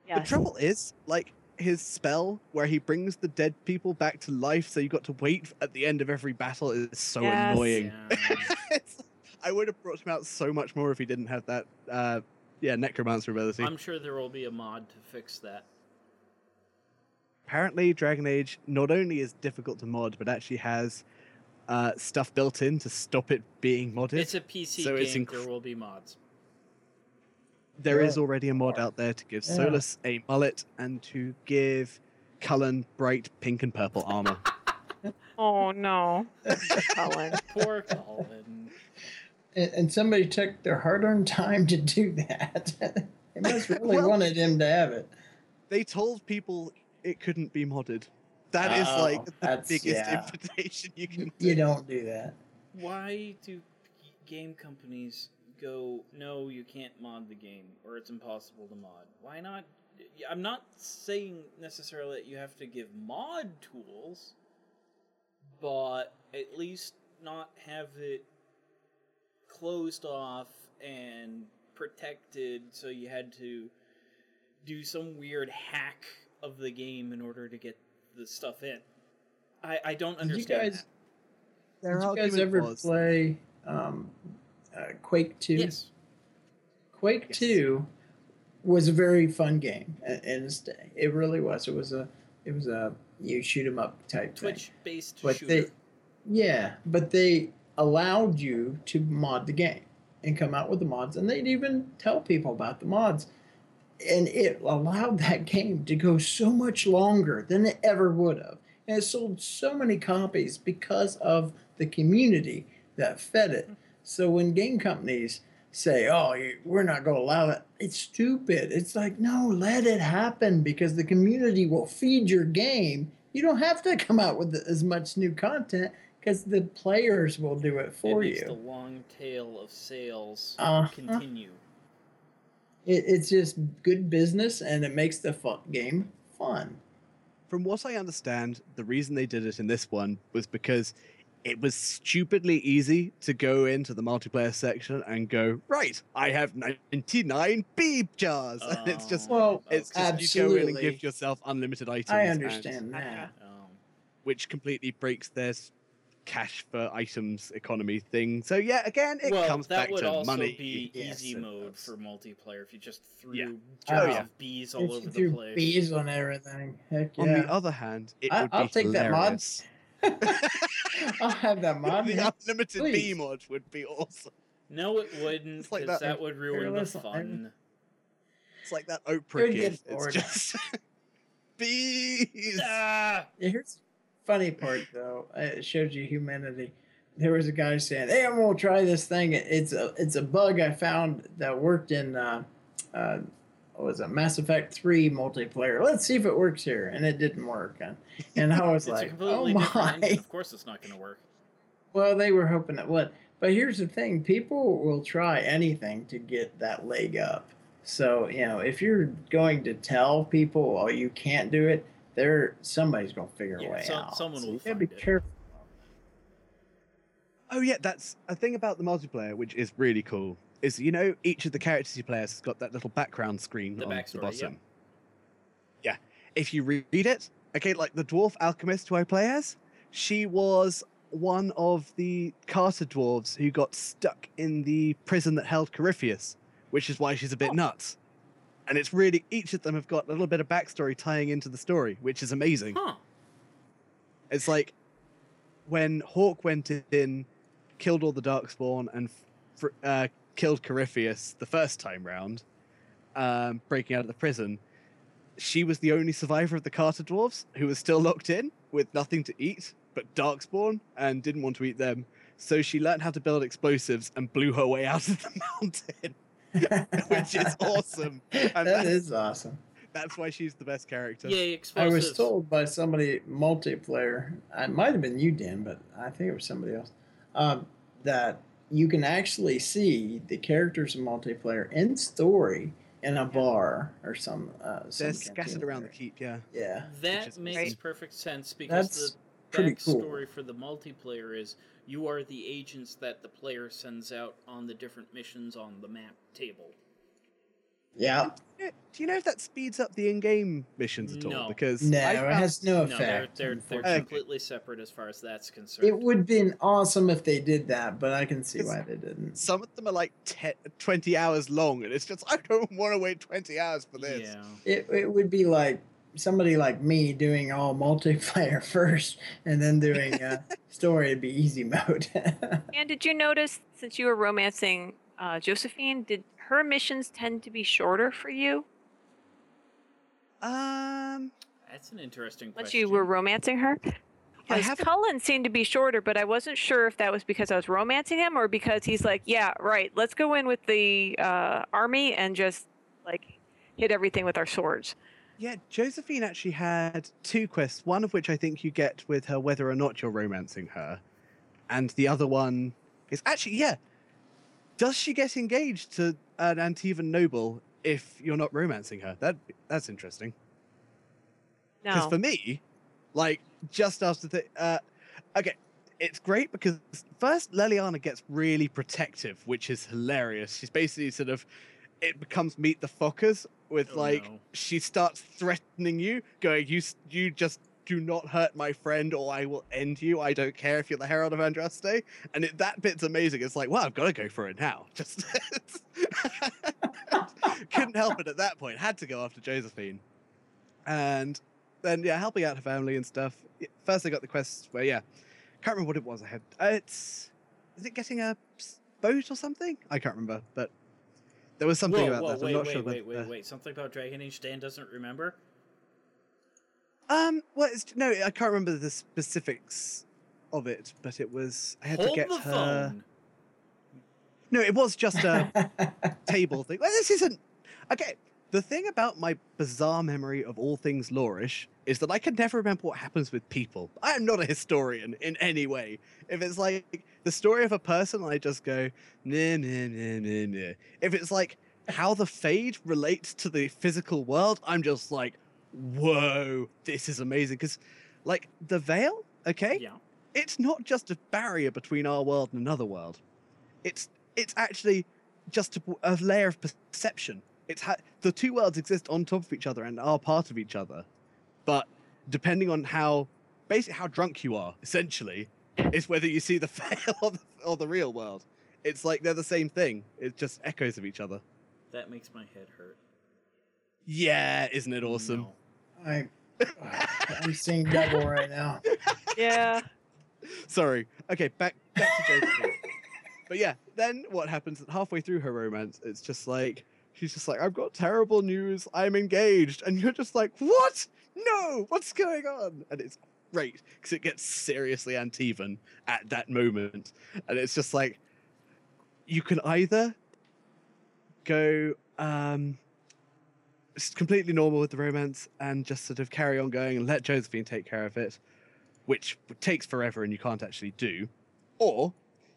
The trouble is, like, his spell where he brings the dead people back to life, so you got to wait at the end of every battle is so Yes. annoying. Yeah. [LAUGHS] I would have brought him out so much more if he didn't have that, uh, yeah, necromancer ability. I'm sure there will be a mod to fix that. Apparently, Dragon Age not only is difficult to mod, but actually has uh, stuff built in to stop it being modded. It's a PC So game. it's inc- there will be mods. There is Yeah. already a mod out there to give Yeah. Solas a mullet and to give Cullen bright pink and purple armor. [LAUGHS] Oh, no. Cullen. [LAUGHS] Poor Cullen. and, and somebody took their hard-earned time to do that. [LAUGHS] they must really Well- wanted him to have it. they told people it couldn't be modded. That is Oh, like the biggest yeah. invitation you can You do. don't do that. Why do game companies go, no, you can't mod the game, or it's impossible to mod? Why not? I'm not saying necessarily that you have to give mod tools, but at least not have it closed off and protected so you had to do some weird hack of the game in order to get the stuff in. I, I don't Did you understand guys- that. Did you guys ever play um, uh, Quake Two? Yes. Quake Yes. Two was a very fun game, and it's, it really was. It was a it was a you shoot 'em up type thing. Twitch based But shooter. they, yeah, but they allowed you to mod the game and come out with the mods, and they'd even tell people about the mods. and it allowed that game to go so much longer than it ever would have. And it sold so many copies because of the community that fed it. So when game companies say, "Oh, we're not going to allow it," it's stupid. It's like, no, let it happen because the community will feed your game. You don't have to come out with as much new content because the players will do it for it you. makes the long tail of sales Uh-huh. continue. It, it's just good business and it makes the fu- game fun. From what I understand, the reason they did it in this one was because it was stupidly easy to go into the multiplayer section and go, right, I have 99 beep jars. [LAUGHS] and it's just, Well, it's okay. just you go in and give yourself unlimited items. I and- understand that. Um, which completely breaks their cash for items economy thing. So yeah, again, it well, comes that back would to also money. be Yes, easy it mode for multiplayer if you just threw Yeah. jars Oh, yeah. of bees all If over you the threw place. bees on everything. Heck On the other hand, it I- would I'll be take that mod. Hilarious. I'll have that mod. the unlimited bee please. mod would be awesome. No, it wouldn't, It's like because that that, would ruin the careless line. fun. It's like that Oprah would gif. get It's bored. just [LAUGHS] bees. Ah! Yeah, here's the funny part though. It shows you humanity. There was a guy saying, "Hey, I'm gonna try this thing. It's a it's a bug I found that worked in uh, uh, what was it Mass Effect Three multiplayer. Let's see if it works here." And it didn't work. And, and I was [LAUGHS] like, "Oh my!" Of course, it's not going to work. Well, they were hoping it would. But here's the thing people will try anything to get that leg up. So, you know, if you're going to tell people, oh, you can't do it, there somebody's going to figure Yeah, a way so- out. someone so will you gotta be it. careful. Oh yeah, that's a thing about the multiplayer, which is really cool. Is you know each of the characters you play has got that little background screen The on backstory, the bottom. Yeah, if you read it, okay, like the dwarf alchemist who I play as, she was one of the Carta dwarves who got stuck in the prison that held Corypheus, which is why she's a bit Oh. nuts. And it's really each of them have got a little bit of backstory tying into the story, which is amazing. Huh. It's like when Hawke went in, killed all the Darkspawn, and uh, killed Corypheus the first time round, um, breaking out of the prison. She was the only survivor of the Carta Dwarves who was still locked in with nothing to eat but Darkspawn and didn't want to eat them. So she learned how to build explosives and blew her way out of the [LAUGHS] mountain, [LAUGHS] which is [LAUGHS] awesome. And that is awesome. That's why she's the best character. Yay, I was told by somebody multiplayer, it might have been you, Dan, but I think it was somebody else, um, that you can actually see the characters in multiplayer in story in a bar or some. Uh, some They're scattered around the keep, yeah. Yeah. That is makes awesome. perfect sense because That's the pretty cool. backstory for the multiplayer is you are the agents that the player sends out on the different missions on the map table. Yeah. Yeah, Do you know if that speeds up the in-game missions at all? No. Because No, I it has no No, they're effect. they're, they're completely separate as far as that's concerned. It would have been awesome if they did that, but I can see why they didn't. some of them are like 10, 20 hours long, and it's just [LAUGHS] I don't want to wait twenty hours for this. Yeah. It, it would be like somebody like me doing all multiplayer [LAUGHS] first and then doing uh, [LAUGHS] story. It'd be easy mode. And did you notice, since you were romancing uh, Josephine, did her missions tend to be shorter for you Um, That's an interesting once question. you were romancing her? I Because haven't- Cullen seemed to be shorter, but I wasn't sure if that was because I was romancing him or because he's like, yeah, right, let's go in with the uh, army and just like hit everything with our swords. yeah, Josephine actually had two quests. One of which I think you get with her, whether or not you're romancing her, and the other one is actually yeah. Does she get engaged to an Antivan noble if you're not romancing her? That that's interesting. Because No. for me, like just after the uh, okay, it's great because first Leliana gets really protective, which is hilarious. She's basically sort of it becomes meet the fuckers with Oh, like no. she starts threatening you, going you you just do not hurt my friend or I will end you. I don't care if you're the Herald of Andraste. And it, that bit's amazing. It's like, well, I've got to go for it now. [LAUGHS] Just [LAUGHS] couldn't help it at that point. Had to go after Josephine. And then yeah, helping out her family and stuff. First, I got the quest where yeah, can't remember what it was. I had uh, it's is it getting a boat or something? I can't remember, but There was something whoa, about whoa, that. Wait, I'm not wait, sure. wait, wait, wait. Something about Dragon Age Dan doesn't remember? Um, well, it's, no, I can't remember the specifics of it, but it was I had Hold to get the her. phone. No, it was just a [LAUGHS] table thing. Well, this isn't okay. The thing about my bizarre memory of all things Laurish is that I can never remember what happens with people. I am not a historian in any way. If it's like the story of a person, I just go nah nah nah nah nah. If it's like how the fade relates to the physical world, I'm just like, whoa, this is amazing. Because, like, the veil, okay, Yeah. it's not just a barrier between our world and another world. It's it's actually just a, a layer of perception. It's ha- the two worlds exist on top of each other and are part of each other, but depending on how basically how drunk you are, essentially, is whether you see the [LAUGHS] veil or the, or the real world. It's like they're the same thing. It's just echoes of each other. That makes my head hurt. Yeah, isn't it awesome? No. I, [SIGHS] I'm seeing double right now. [LAUGHS] Yeah. Sorry. Okay, back back to Josephine. but yeah, then what happens halfway through her romance? It's just like she's just like, "I've got terrible news. I'm engaged," and you're just like, "What? No! What's going on?" And it's great because it gets seriously Antivan at that moment, and it's just like you can either go um it's completely normal with the romance and just sort of carry on going and let Josephine take care of it which takes forever and you can't actually do, or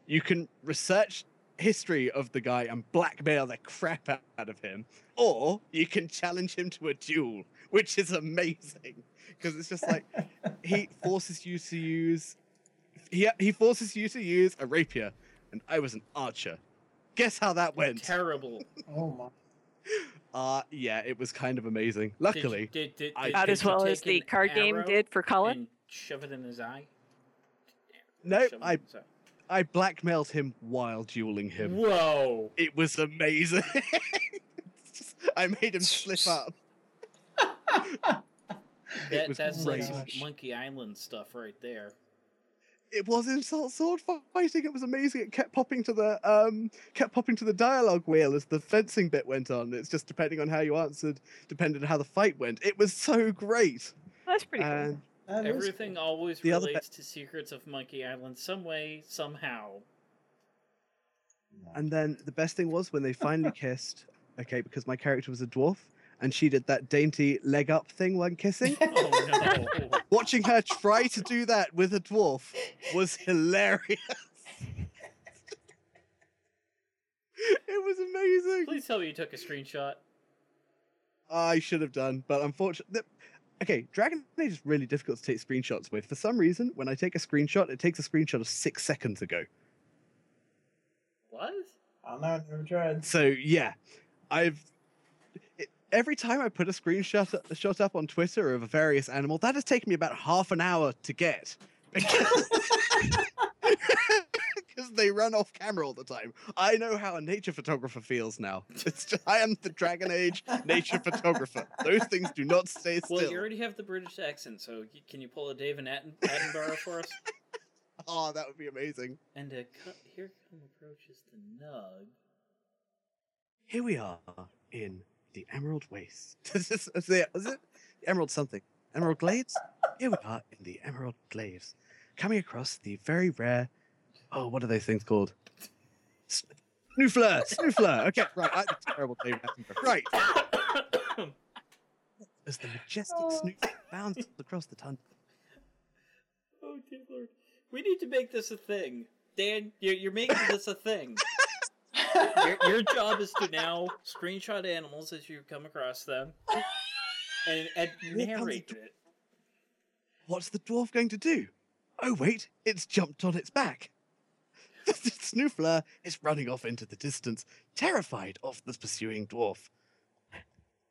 you can research history of the guy and blackmail the crap out of him, or you can challenge him to a duel, which is amazing because it's just like he forces you to use he he forces you to use a rapier, and I was an archer. Guess how that went? Terrible. Oh my. Uh yeah, it was kind of amazing. Luckily, did, did, I- did- About did as well as the card game did for Cullen. And shove it in his eye. No, Shove I- his. I blackmailed him while dueling him. Whoa. It was amazing. [LAUGHS] I made him slip up. That, was that's like some Monkey Island stuff right there. It was insult sword fighting. It was amazing. It kept popping to the um, kept popping to the dialogue wheel as the fencing bit went on. It's just depending on how you answered, depended on how the fight went. It was so great. That's pretty cool. And That is Everything always The other relates to Secrets of Monkey Island some way, somehow. and then the best thing was when they finally [LAUGHS] kissed. Okay, because my character was a dwarf, and she did that dainty leg up thing when kissing. [LAUGHS] Oh no. Watching her try to do that with a dwarf was hilarious. [LAUGHS] it was amazing. Please tell me you took a screenshot. I should have done, but unfortunately, okay, Dragon Age is really difficult to take screenshots with. For some reason, when I take a screenshot, it takes a screenshot of six seconds ago. What? I don't know. I never tried. So yeah, I've it, every time I put a screenshot shot up on Twitter of a various animal, that has taken me about half an hour to get [LAUGHS] because they run off camera all the time. I know how a nature photographer feels now. Just, I am the Dragon Age nature photographer. Those things do not stay still. Well, you already have the British accent, so can you pull a David Atten- Attenborough for us? Oh, [LAUGHS] that would be amazing. And uh, here come approaches the Nug. Here we are in the Emerald Waste. [LAUGHS] is, it, Emerald something? Emerald Glades? Here we are in the Emerald Glades, coming across the very rare. Oh, what are those things called? Snoufleur! Snoufleur! Okay, right. That's terrible David Attenborough. Right. [COUGHS] As the majestic Oh. Snoufleur bounds across the tundra. oh, dear lord. We need to make this a thing. Dan, you're, you're making this a thing. [LAUGHS] your, your job is to now screenshot animals as you come across them and, and Here comes the narrate it. What's the dwarf going to do? Oh, wait, it's jumped on its back. [LAUGHS] The Snoufleur is running off into the distance, terrified of the pursuing dwarf.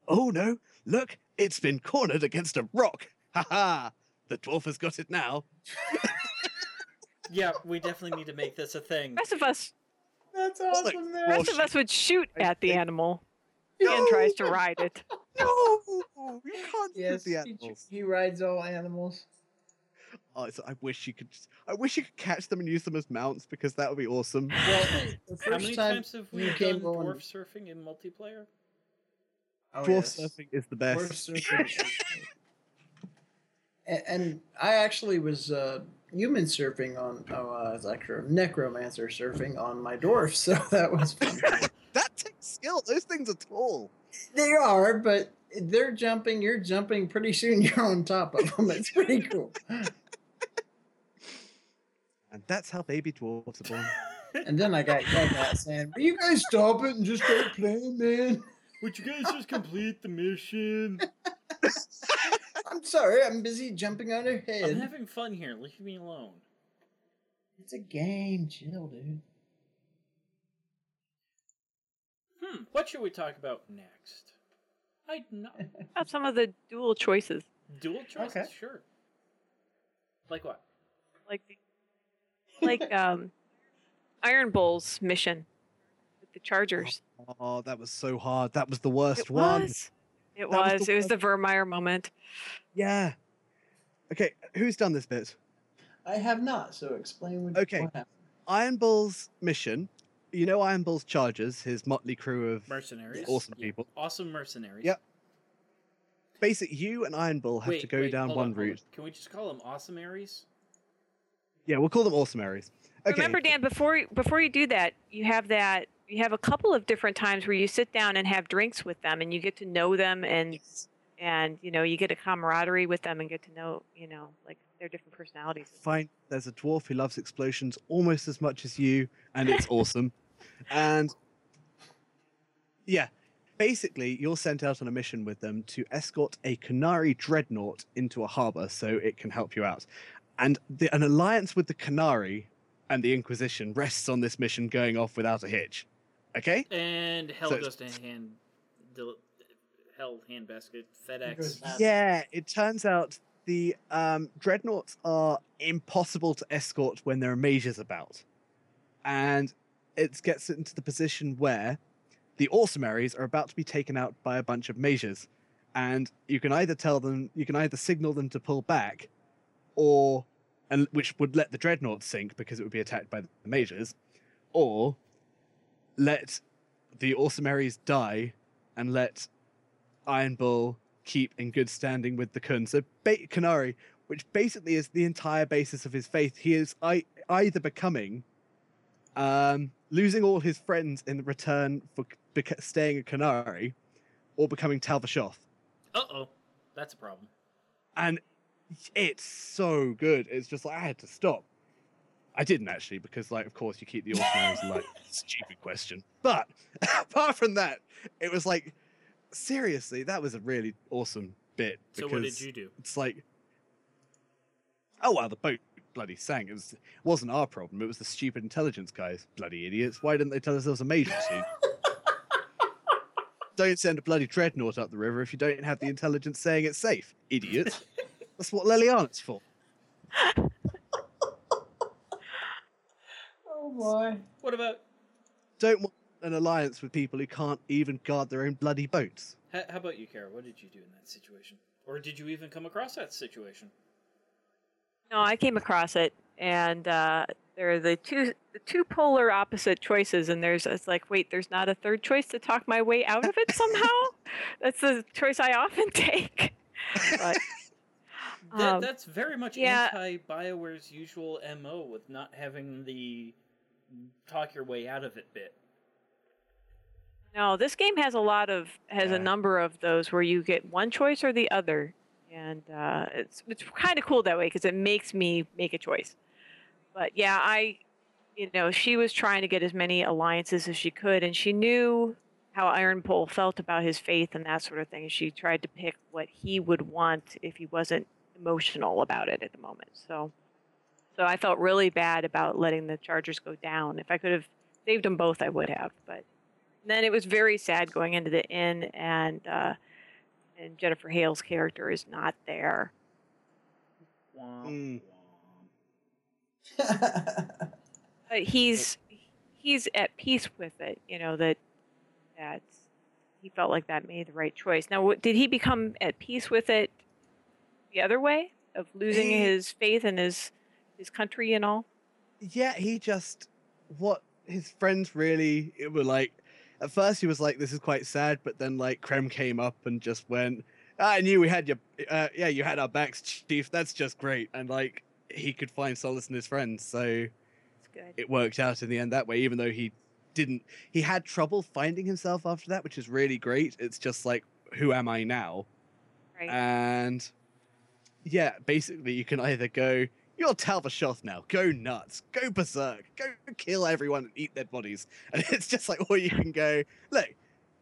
Oh no, look, it's been cornered against a rock. Ha ha! The dwarf has got it now. [LAUGHS] Yeah, we definitely need to make this a thing. rest of us, That's Well, like, awesome. well, rest of us would shoot I at the think- animal. Dan tries to ride it. [LAUGHS] No! You can't Yes, shoot the he, animals. he rides all animals. Oh, it's, I wish you could. just- I wish you could catch them and use them as mounts because that would be awesome. Well, [LAUGHS] the How first many time times have we you done came on, dwarf surfing in multiplayer? oh, Dwarf yes. surfing is the Dwarf best. [LAUGHS] surfing. and, and I actually was uh, human surfing on. Oh, uh, it's actually necromancer surfing on my dwarf, so [LAUGHS] that was fun. [LAUGHS] that takes skill. Those things are tall. they are, but they're jumping. You're jumping. Pretty soon, [LAUGHS] you're on top of them. It's pretty cool. And that's how baby dwarves are born. And then I got yelled at saying, "Will you guys stop it and just start playing, man?" Would you guys just complete the mission? I'm sorry, I'm busy jumping on her head. I'm having fun here. Leave me alone. It's a game, chill, dude. Hmm. What should we talk about next? I know. [LAUGHS] About some of the dual choices, Dual choices, Okay. sure. Like what? like the, like [LAUGHS] um, Iron Bull's mission with the Chargers. Oh, that was so hard. That was the worst It one. was. It That was was. the It was the Virmire moment. Yeah. Okay, who's done this bit? I have not, so explain what, Okay. what happened. Iron Bull's mission. You know Iron Bull's chargers, his motley crew of Mercenaries. awesome Yeah. people. Awesome mercenaries. Yep. Basic, you and Iron Bull have Wait, to go wait, down one on, hold on. route. Can we just call them awesome Aries? Yeah, we'll call them awesome Aries. Okay. Remember, Dan, before before you do that, you have that you have a couple of different times where you sit down and have drinks with them, and you get to know them, and Yes. and you know you get a camaraderie with them, and get to know you know like their different personalities. Fine. There's a dwarf who loves explosions almost as much as you, and it's [LAUGHS] awesome. And yeah, basically, you're sent out on a mission with them to escort a Qunari dreadnought into a harbor so it can help you out. And the, an alliance with the Qunari and the Inquisition rests on this mission going off without a hitch. Okay? And Hell So- goes to hand. Del- Hell handbasket goes FedEx. Yeah, it turns out the um, dreadnoughts are impossible to escort when there are mages about, and it gets into the position where the Orsimaries are about to be taken out by a bunch of mages, and you can either tell them, you can either signal them to pull back, or and which would let the dreadnought sink because it would be attacked by the mages, or let the Orsimaries die and let Iron Bull keep in good standing with the Qun. So ba- which basically is the entire basis of his faith, he is I- either becoming, um, losing all his friends in return for beca- staying a Qunari, or becoming Talvashoth. Uh oh. That's a problem. And it's so good. It's just like I had to stop. I didn't actually because, like, of course, you keep the Orphanaries like [LAUGHS] stupid question. But [LAUGHS] apart from that, it was like seriously, that was a really awesome bit. So what did you do? It's like, oh well, the boat bloody sank. It was it wasn't our problem. It was the stupid intelligence guys. Bloody idiots. Why didn't they tell us there was a major soon? [LAUGHS] don't send a bloody dreadnought up the river if you don't have the intelligence saying it's safe. Idiot. That's what Leliana's for. Boy. What about Don't want an alliance with people who can't even guard their own bloody boats. how, how about you, Kara? What did you do in that situation? Or did you even come across that situation? No, I came across it, and uh, there are the two the two polar opposite choices, and there's it's like, wait, there's not a third choice to talk my way out of it [LAUGHS] somehow. That's the choice I often [LAUGHS] take. But That, Um, that's very much yeah. anti BioWare's usual MO with not having the talk your way out of it bit. no, this game has a lot of has Yeah. a number of those where you get one choice or the other, and uh, it's it's kind of cool that way because it makes me make a choice. But yeah, I, you know, she was trying to get as many alliances as she could, and she knew how Iron Bull felt about his faith and that sort of thing. She tried to pick what he would want if he wasn't emotional about it at the moment. So, so I felt really bad about letting the Chargers go down. If I could have saved them both, I would have. But then it was very sad going into the inn, and uh, and Jennifer Hale's character is not there. Mm. [LAUGHS] But he's he's at peace with it. You know that that he felt like that made the right choice. Now, did he become at peace with it the other way of losing He- his faith in his his country and all? Yeah, he just what his friends really it were like. At first, he was like, "This is quite sad," but then like Krem came up and just went, "I knew we had your, uh, yeah, you had our backs, Chief. That's just great." And like he could find solace in his friends, so good. it worked out in the end that way. Even though he didn't, he had trouble finding himself after that, which is really great. It's just like, who am I now? right. And yeah, basically, you can either go, you're Talvashoth now, go nuts, go berserk, go kill everyone and eat their bodies. [LAUGHS] And it's just like, or you can go, look,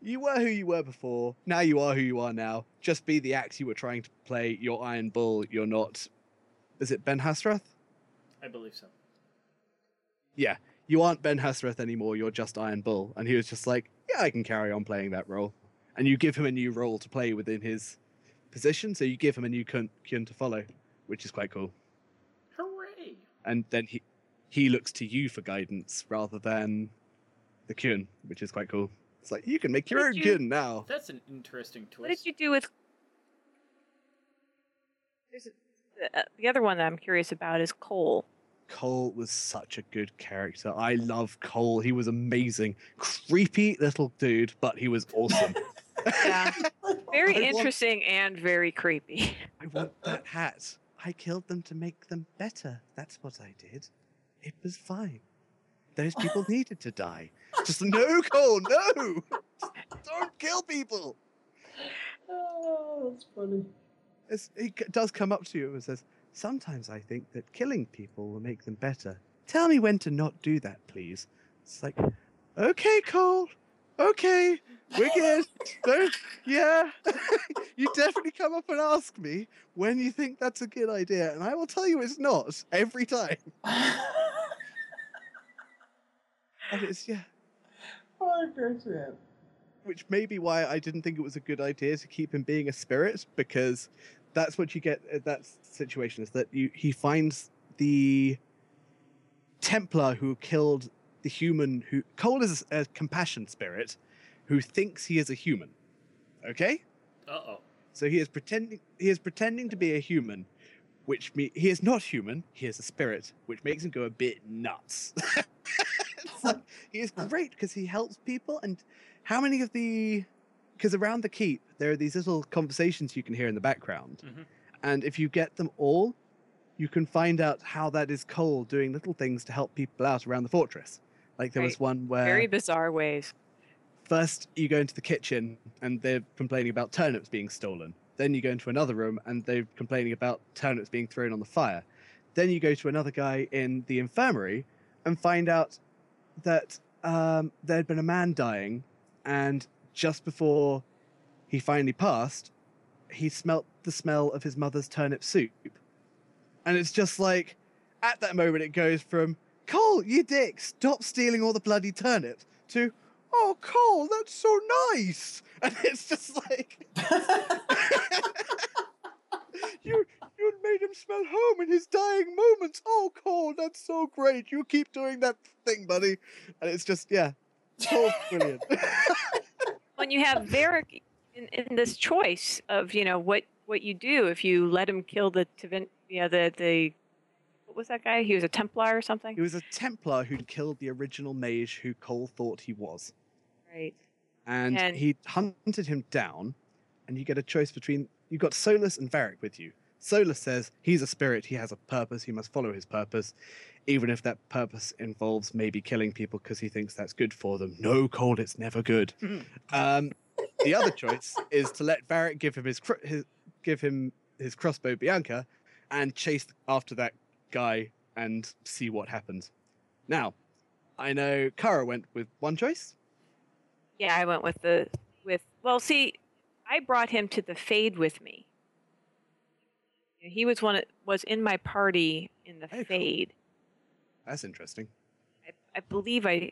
you were who you were before, now you are who you are now. Just be the axe you were trying to play. You're Iron Bull, you're not. Is it Ben-Hassrath? I believe so. Yeah, you aren't Ben-Hassrath anymore, you're just Iron Bull. And he was just like, yeah, I can carry on playing that role. And you give him a new role to play within his position, so you give him a new qun, qun to follow, which is quite cool. Hooray! And then he he looks to you for guidance rather than the Qun, which is quite cool. It's like you can make your What own did you- qun now. That's an interesting twist. What did you do with? There's a, the, uh, the other one that I'm curious about is Cole. Cole was such a good character. I love Cole. He was amazing. Creepy little dude, but he was awesome. [LAUGHS] [LAUGHS] Yeah, very I want- interesting and very creepy. I want that hat. I killed them to make them better. That's what I did. It was fine. Those people [LAUGHS] needed to die. Just no, Cole, no! Don't kill people! Oh, that's funny. It's, he does come up to you and says, Sometimes I think that killing people will make them better. Tell me when to not do that, please. It's like, okay, Cole. Okay, we're good. Don't, yeah. [LAUGHS] you definitely come up and ask me when you think that's a good idea, and I will tell you it's not every time. [LAUGHS] And it's, yeah, a which may be why I didn't think it was a good idea to keep him being a spirit because that's what you get at that situation is that you he finds the Templar who killed the human who Cole is a, a compassion spirit who thinks he is a human. Okay? Uh oh. So he is pretending he is pretending to be a human, which me he is not human, he is a spirit, which makes him go a bit nuts. [LAUGHS] like he is great because he helps people and how many of the because around the keep there are these little conversations you can hear in the background. Mhm. And if you get them all, you can find out how that is Cole doing little things to help people out around the fortress. Like there was one where Very bizarre ways. first you go into the kitchen and they're complaining about turnips being stolen. Then you go into another room and they're complaining about turnips being thrown on the fire. Then you go to another guy in the infirmary and find out that um, there had been a man dying, and just before he finally passed, he smelt the smell of his mother's turnip soup. And it's just like, at that moment, it goes from, Cole, you dick, stop stealing all the bloody turnips, to, oh, Cole, that's so nice. [LAUGHS] And it's just like, [LAUGHS] you you made him smell home in his dying moments. Oh, Cole, that's so great. You keep doing that thing, buddy. And it's just, yeah, Cole's [LAUGHS] brilliant. when you have Varric in, in this choice of you know what what you do if you let him kill the Tevin, yeah the the what was that guy? He was a Templar or something, he was a Templar who'd killed the original mage who Cole thought he was. right? And, And- he hunted him down, and you get a choice between you've got Solas and Varric with you. Solas says he's a spirit, he has a purpose, he must follow his purpose, even if that purpose involves maybe killing people because he thinks that's good for them. No, Cole, it's never good. [LAUGHS] um, the other choice is to let Varric give him his, his give him his crossbow Bianca and chase after that guy and see what happens. Now, I know Kara went with one choice. Yeah, I went with the with. Well, see, I brought him to the Fade with me. He was one was in my party in the Oh, cool. Fade. That's interesting. I, I believe I,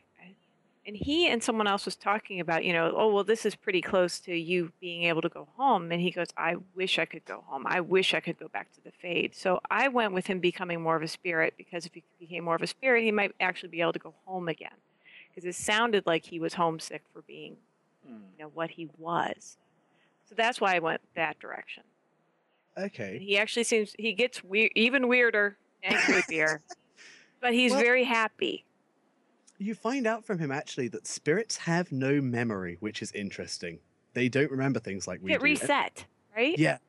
and he and someone else was talking about, you know, oh well, this is pretty close to you being able to go home. And he goes, I wish I could go home. I wish I could go back to the Fade. So I went with him becoming more of a spirit because if he became more of a spirit, he might actually be able to go home again. Because it sounded like he was homesick for being, Hmm. you know, what he was. So that's why I went that direction. Okay. He actually seems he gets weird, even weirder and [LAUGHS] creepier, but he's Well- very happy. You find out from him actually that spirits have no memory, which is interesting. They don't remember things like we Get do. reset, right? Yeah.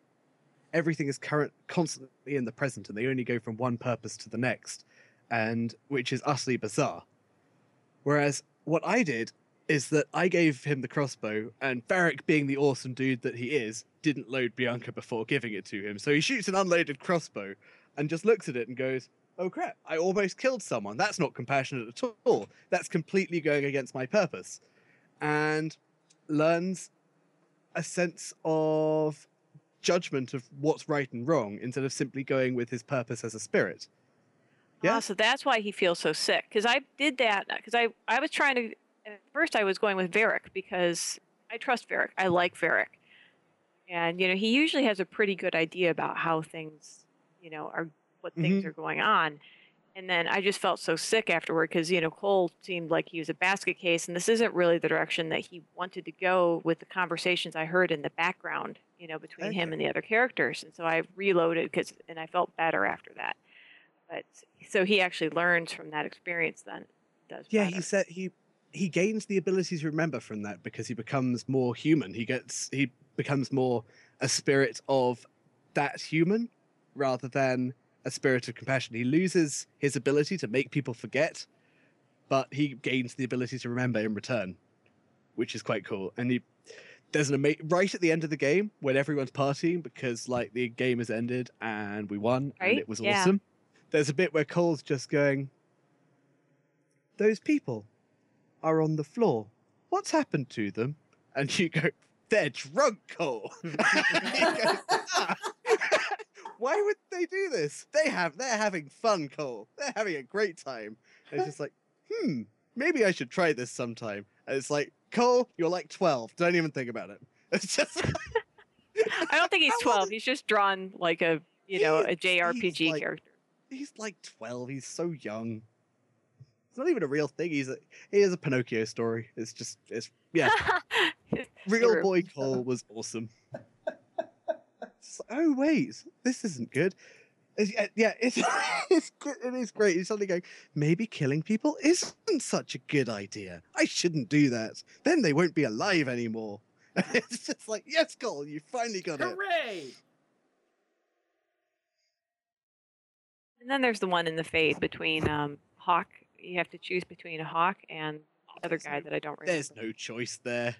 Everything is current constantly in the present and they only go from one purpose to the next. And which is utterly bizarre. Whereas what I did is that I gave him the crossbow, and Varric, being the awesome dude that he is, didn't load Bianca before giving it to him. So he shoots an unloaded crossbow and just looks at it and goes, Oh crap, I almost killed someone. That's not compassionate at all. That's completely going against my purpose. And learns a sense of judgment of what's right and wrong instead of simply going with his purpose as a spirit. Yeah. Ah, so that's why he feels so sick. Because I did that because I I was trying to. At first, I was going with Varric because I trust Varric. I like Varric, and you know he usually has a pretty good idea about how things, you know, are what things Mhm. are going on. And then I just felt so sick afterward because you know Cole seemed like he was a basket case, and this isn't really the direction that he wanted to go with the conversations I heard in the background, you know, between him and the other characters. And so I reloaded because, and I felt better after that. But so he actually learns from that experience. Then does Yeah, better. he said he he gains the ability to remember from that because he becomes more human. He gets he becomes more a spirit of that human rather than a spirit of compassion. He loses his ability to make people forget, but he gains the ability to remember in return, which is quite cool. And he there's an ama- right at the end of the game when everyone's partying because like the game has ended and we won and it was Yeah. awesome. There's a bit where Cole's just going, "Those people are on the floor. What's happened to them?" And you go, "They're drunk, Cole." [LAUGHS] Ah. [LAUGHS] And he goes. Why would they do this? They have they're having fun, Cole. They're having a great time. And it's just like, hmm, maybe I should try this sometime. And it's like, Cole, you're like 12. Don't even think about it. [LAUGHS] It's just [LAUGHS] I don't think he's 12. He's just drawn like a you know a JRPG he's like- character. he's like 12. He's so young. It's not even a real thing. He's a he is a Pinocchio story. It's just it's yeah. [LAUGHS] Real boy Cole was awesome. It's like, oh wait, this isn't good. It's- yeah, yeah, [LAUGHS] it's it's good. It is great. He's suddenly going, maybe killing people isn't such a good idea. I shouldn't do that. Then they won't be alive anymore. [LAUGHS] it's just like, yes, Cole, you finally got it. Hooray! And then there's the one in the fade between um, Hawke. You have to choose between a Hawke and the other guy that I don't remember. There's no choice there.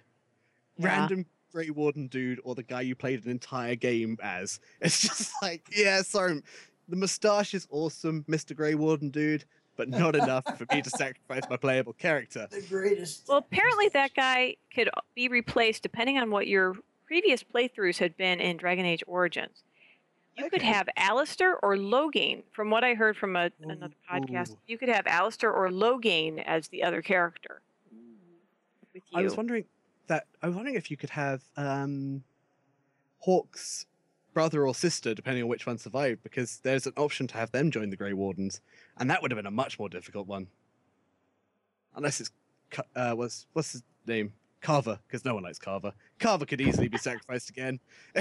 Yeah. Random Grey Warden dude or the guy you played an entire game as. [LAUGHS] It's just like, yeah, sorry. The mustache is awesome, Mr. Grey Warden dude, but not [LAUGHS] enough for me to sacrifice my playable character. The greatest. Well, apparently that guy could be replaced depending on what your previous playthroughs had been in Dragon Age Origins. You could have Alistair or Loghain. From what I heard from a, another podcast, Ooh. you could have Alistair or Loghain as the other character with you. I was wondering that I was wondering if you could have um, Hawke's brother or sister, depending on which one survived, because there's an option to have them join the Grey Wardens, and that would have been a much more difficult one. Unless it's uh, what's what's his name? Carver, because no one likes Carver. Carver could easily be sacrificed again. [LAUGHS]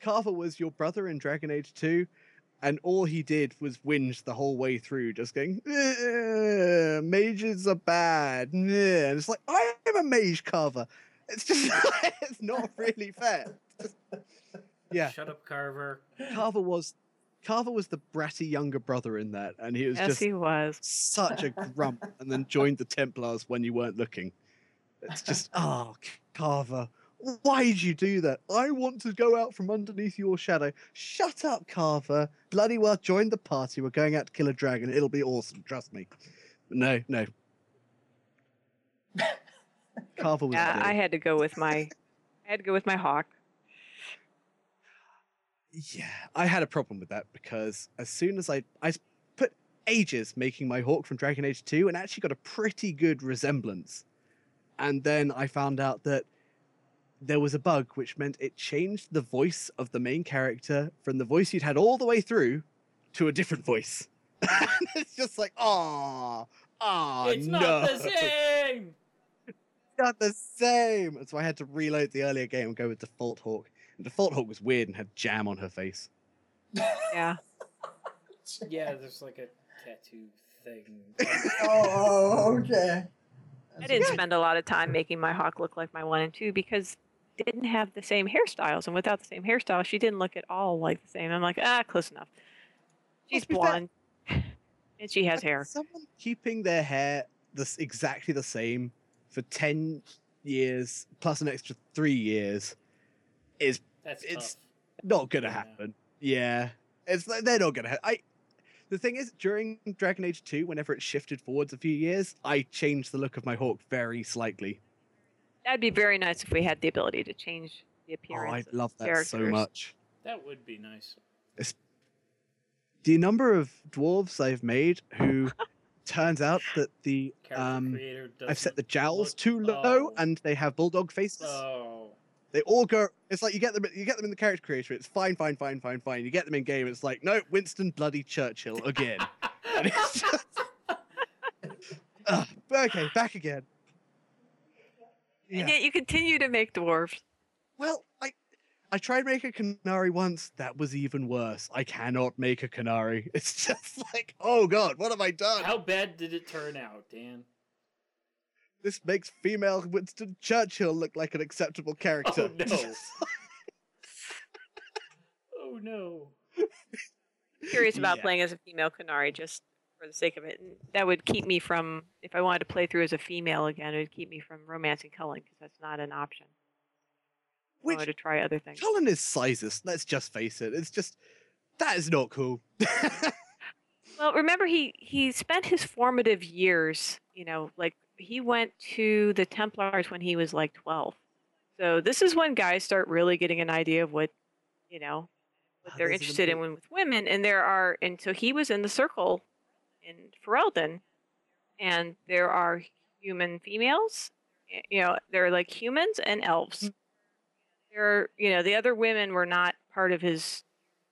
Carver was your brother in Dragon Age 2, and all he did was whinge the whole way through, just going, "Eh, mages are bad. eh." And it's like, I am a mage, Carver. It's just, [LAUGHS] it's not really fair. Yeah, Shut up, Carver. Carver was, Carver was the bratty younger brother in that, and he was yes, just he was. such a grump, and then joined the Templars when you weren't looking. It's just, oh, [LAUGHS] Carver, why did you do that? I want to go out from underneath your shadow. Shut up, Carver. Bloody well, join the party. We're going out to kill a dragon. It'll be awesome. Trust me. No, no. [LAUGHS] Carver was. Yeah. I had to go with my, I had to go with my Hawke. Yeah, I had a problem with that because as soon as I I put ages making my Hawke from Dragon Age 2 and actually got a pretty good resemblance. And then I found out that there was a bug which meant it changed the voice of the main character from the voice you'd had all the way through to a different voice. [LAUGHS] and it's just like, ah, ah, it's no. not the [LAUGHS] same. Not the same. And so I had to reload the earlier game and go with Default Hawke. And Default Hawke was weird and had jam on her face. [LAUGHS] Yeah. Yeah, there's like a tattoo thing. oh, oh, okay. I didn't spend a lot of time making my Hawke look like my one and two because they didn't have the same hairstyles, and without the same hairstyle, she didn't look at all like the same. I'm like, ah, close enough. She's to be blonde, [LAUGHS] and she has hair. Someone keeping their hair this exactly the same for ten years plus an extra three years is That's It's- tough. not gonna Yeah. happen. Yeah, it's like they're not gonna. Ha- I. The thing is, during Dragon Age Two, whenever it shifted forwards a few years, I changed the look of my Hawke very slightly. That'd be very nice if we had the ability to change the appearance. Oh, appearance. I of love that so much. That would be nice. The number of dwarves I've made who [LAUGHS] turns out that the um I've set the jowls look- too low oh. and they have bulldog faces. Oh. They all go. It's like you get them. You get them in the character creator. It's fine, fine, fine, fine, fine. You get them in game. It's like no, Winston bloody Churchill again. [LAUGHS] and it's just, [LAUGHS] Ugh, okay, back again. And yet you continue to make dwarves. Well, I I tried make a Qunari once. That was even worse. I cannot make a Qunari. [LAUGHS] It's just like, oh god, what have I done? How bad did it turn out, Dan? This makes female Winston Churchill look like an acceptable character. Oh, no. [LAUGHS] Oh no. Curious about Yeah. playing as a female Qunari just for the sake of it. And that would keep me from, if I wanted to play through as a female again, it would keep me from romancing Cullen because that's not an option. I Which wanted to try other things. Cullen is sizes. Let's just face it. It's just that is not cool. [LAUGHS] Well, remember he he spent his formative years, you know, like he went to the Templars when he was like 12. So this is when guys start really getting an idea of what, you know, what they're interested in with women and there are and so he was in the circle in Ferelden and there are human females, you know, they're like humans and elves. Mm. There are, you know, the other women were not part of his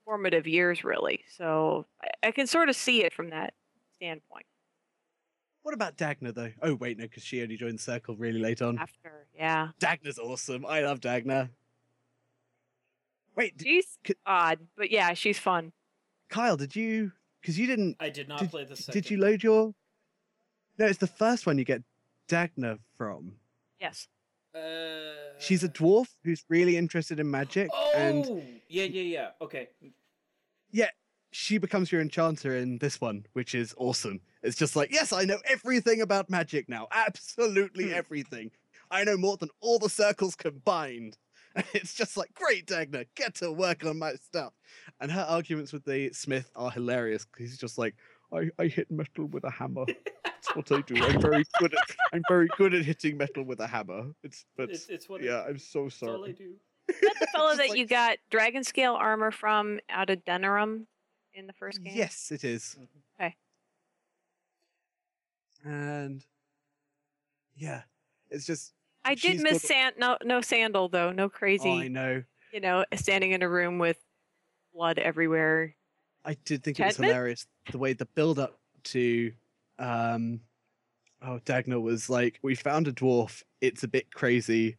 formative years really. So I, I can sort of see it from that standpoint. what about Dagna though? Oh wait, no, because she only joined the circle really late on. After, yeah, Dagna's awesome. I love Dagna. Wait, she's odd, but yeah, she's fun. Kyle, did you? Because you didn't. I did not Did- play the second. Did you load your? No, it's the first one you get Dagna from. Yes, Uh, She's a dwarf who's really interested in magic, Oh, and yeah, yeah, yeah. Okay. Yeah, she becomes your enchanter in this one, which is awesome. It's just like, yes, I know everything about magic now. Absolutely Hmm. everything. I know more than all the circles combined. And [LAUGHS] it's just like, great, Dagna, get to work on my stuff. And her arguments with the Smith are hilarious because he's just like, I, I hit metal with a hammer. That's what I do. I'm very [LAUGHS] good at I'm very good at hitting metal with a hammer. It's but It's, it's what. yeah, I, I'm so it's all I sorry. do. is that the [LAUGHS] fellow that like- you got dragon scale armor from out of Denerim in the first game? Yes, it is. Mhm. Okay. And yeah, it's just I did miss sand. No, no sandal though. No crazy. I know. You know, standing in a room with blood everywhere. I did think it was hilarious the way the build up to um oh Dagna was like, We found a dwarf, it's a bit crazy.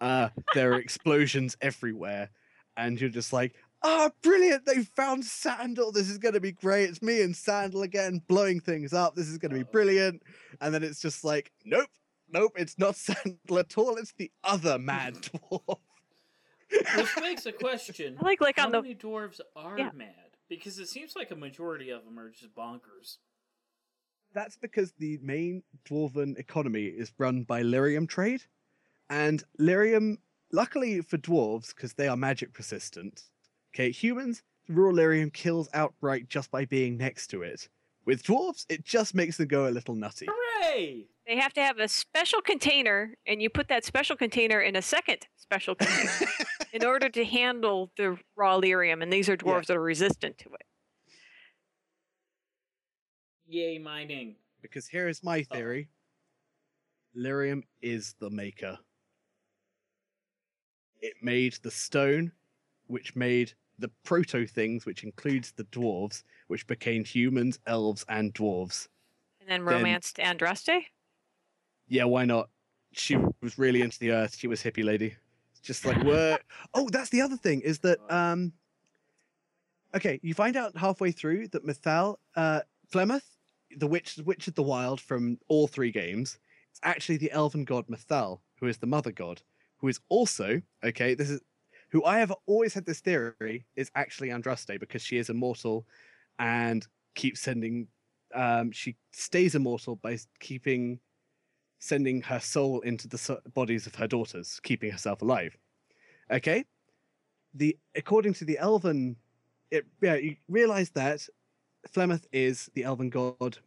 Uh there are explosions everywhere. And you're just like, Oh brilliant, they found Sandal. This is gonna be great. It's me and Sandal again blowing things up. This is gonna be brilliant. And then it's just like, Nope, nope, it's not [LAUGHS] Sandal at all, it's the other mad [LAUGHS] dwarf. Which begs a question: I like like How on the many dwarves are Yeah. mad? Because it seems like a majority of them are just bonkers. That's because the main dwarven economy is run by lyrium trade. And lyrium, luckily for dwarves, because they are magic persistent, okay, humans, raw lyrium kills outright just by being next to it. With dwarves, it just makes them go a little nutty. Hooray! They have to have a special container, and you put that special container in a second special container [LAUGHS] in order to handle the raw lyrium. And these are dwarves that are resistant to it. Yay, mining. because here is my oh. theory lyrium is the maker. It made the stone, which made the proto things, which includes the dwarves, which became humans, elves, and dwarves. And then Then- romanced Andraste. Yeah, why not? she was really into the earth. She was hippie lady. Just like what? [LAUGHS] oh, that's the other thing is that um. Okay, you find out halfway through that Mythal, uh, Flemeth, the witch, witch of the wild from all three games, it's actually the elven god Mythal, who is the mother god, who is also okay. This is who I have always had this theory is actually Andraste because she is immortal, and keeps sending. Um, she stays immortal by keeping sending her soul into the bodies of her daughters, keeping herself alive. Okay, the according to the elven, it yeah you realize that Flemeth is the elven god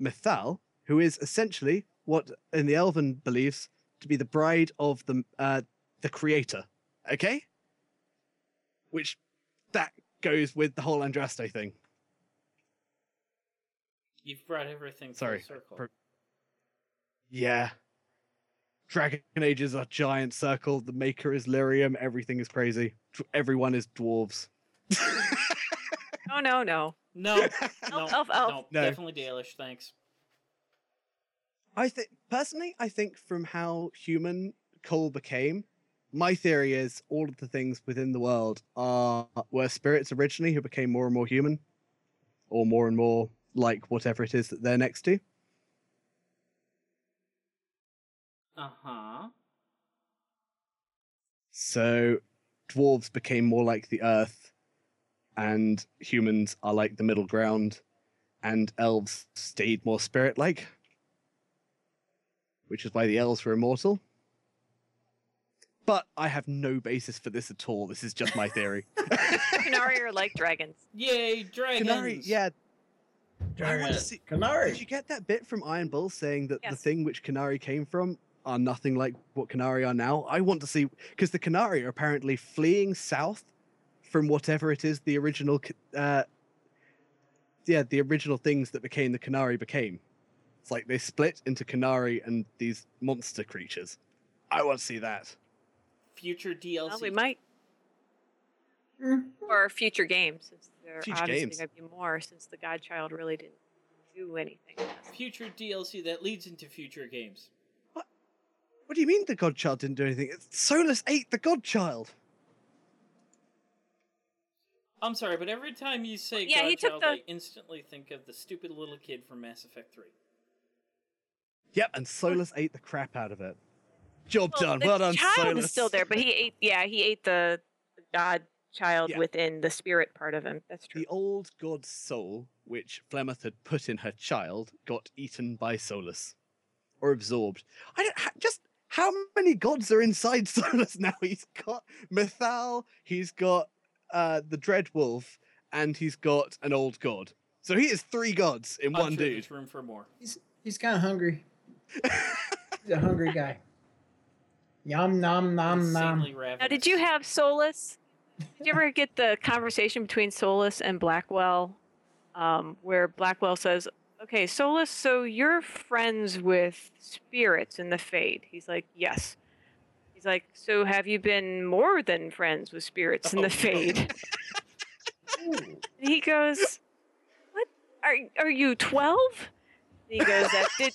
Mythal, who is essentially what in the elven beliefs to be the bride of the uh, the creator. Okay, which that goes with the whole Andraste thing. You've brought everything Sorry, circle. per- Yeah. Dragon Age is a giant circle. The maker is Lyrium. Everything is crazy. Everyone is dwarves. Oh [LAUGHS] no, no. No, [LAUGHS] no, Elf, elf, elf. no, No. definitely Dalish. Thanks. I think personally, I think from how human Cole became, my theory is all of the things within the world are were spirits originally who became more and more human, or more and more like whatever it is that they're next to. Uh huh. So dwarves became more like the earth, and humans are like the middle ground, and elves stayed more spirit like, which is why the elves were immortal. But I have no basis for this at all. This is just my theory. [LAUGHS] Qunari are like dragons. Yay, dragons! Qunari, yeah. I want to see. Qunari. Did you get that bit from Iron Bull saying that the thing which Qunari came from are nothing like what Qunari are now? I want to see because the Qunari are apparently fleeing south from whatever it is the original, uh, yeah, the original things that became the Qunari became. It's like they split into Qunari and these monster creatures. I want to see that. Future DLC. Well, we might, Mm. or future games, since there Future obviously games. going to be more, since the Godchild really didn't do anything. Future DLC that leads into future games. What do you mean the Godchild didn't do anything? Solas ate the Godchild. I'm sorry, but every time you say Yeah, he took Godchild, the- I instantly think of the stupid little kid from Mass Effect 3. Yep, and Solas ate the crap out of it. Job done. Well, done. the Well done, child Solas. is still there, but he ate. Yeah, he ate the, the God child Yeah. within the spirit part of him. That's true. The old god's soul, which Flemeth had put in her child, got eaten by Solas, or absorbed. I don't ha- just how many gods are inside [LAUGHS] Solas now? He's got Mythal, he's got uh, the Dread Wolf, and he's got an old god. So he is three gods in I'm one sure dude. there's room for more. He's he's kind of hungry. He's a hungry guy. [LAUGHS] Yum nom nom nom. Now, did you have Solas? Did you ever get the conversation between Solas and Blackwall, um, where Blackwall says, "Okay, Solas, so you're friends with spirits in the Fade?" He's like, "Yes." He's like, "So have you been more than friends with spirits in Oh, the no. Fade?" [LAUGHS] Ooh. And he goes, "What? Are are you 12?" And he goes, "That [LAUGHS] did.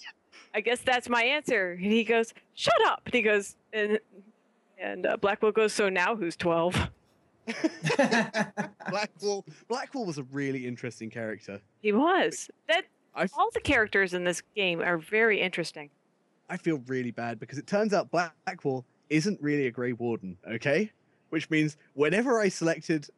I guess that's my answer." And he goes, "Shut up!" And he goes, and and uh, Blackwall goes, "So now who's 12?" [LAUGHS] Blackwall. Blackwall was a really interesting character. He was. That I all the characters in this game are very interesting. I feel really bad because it turns out Blackwall isn't really a Grey Warden, okay? Which means whenever I selected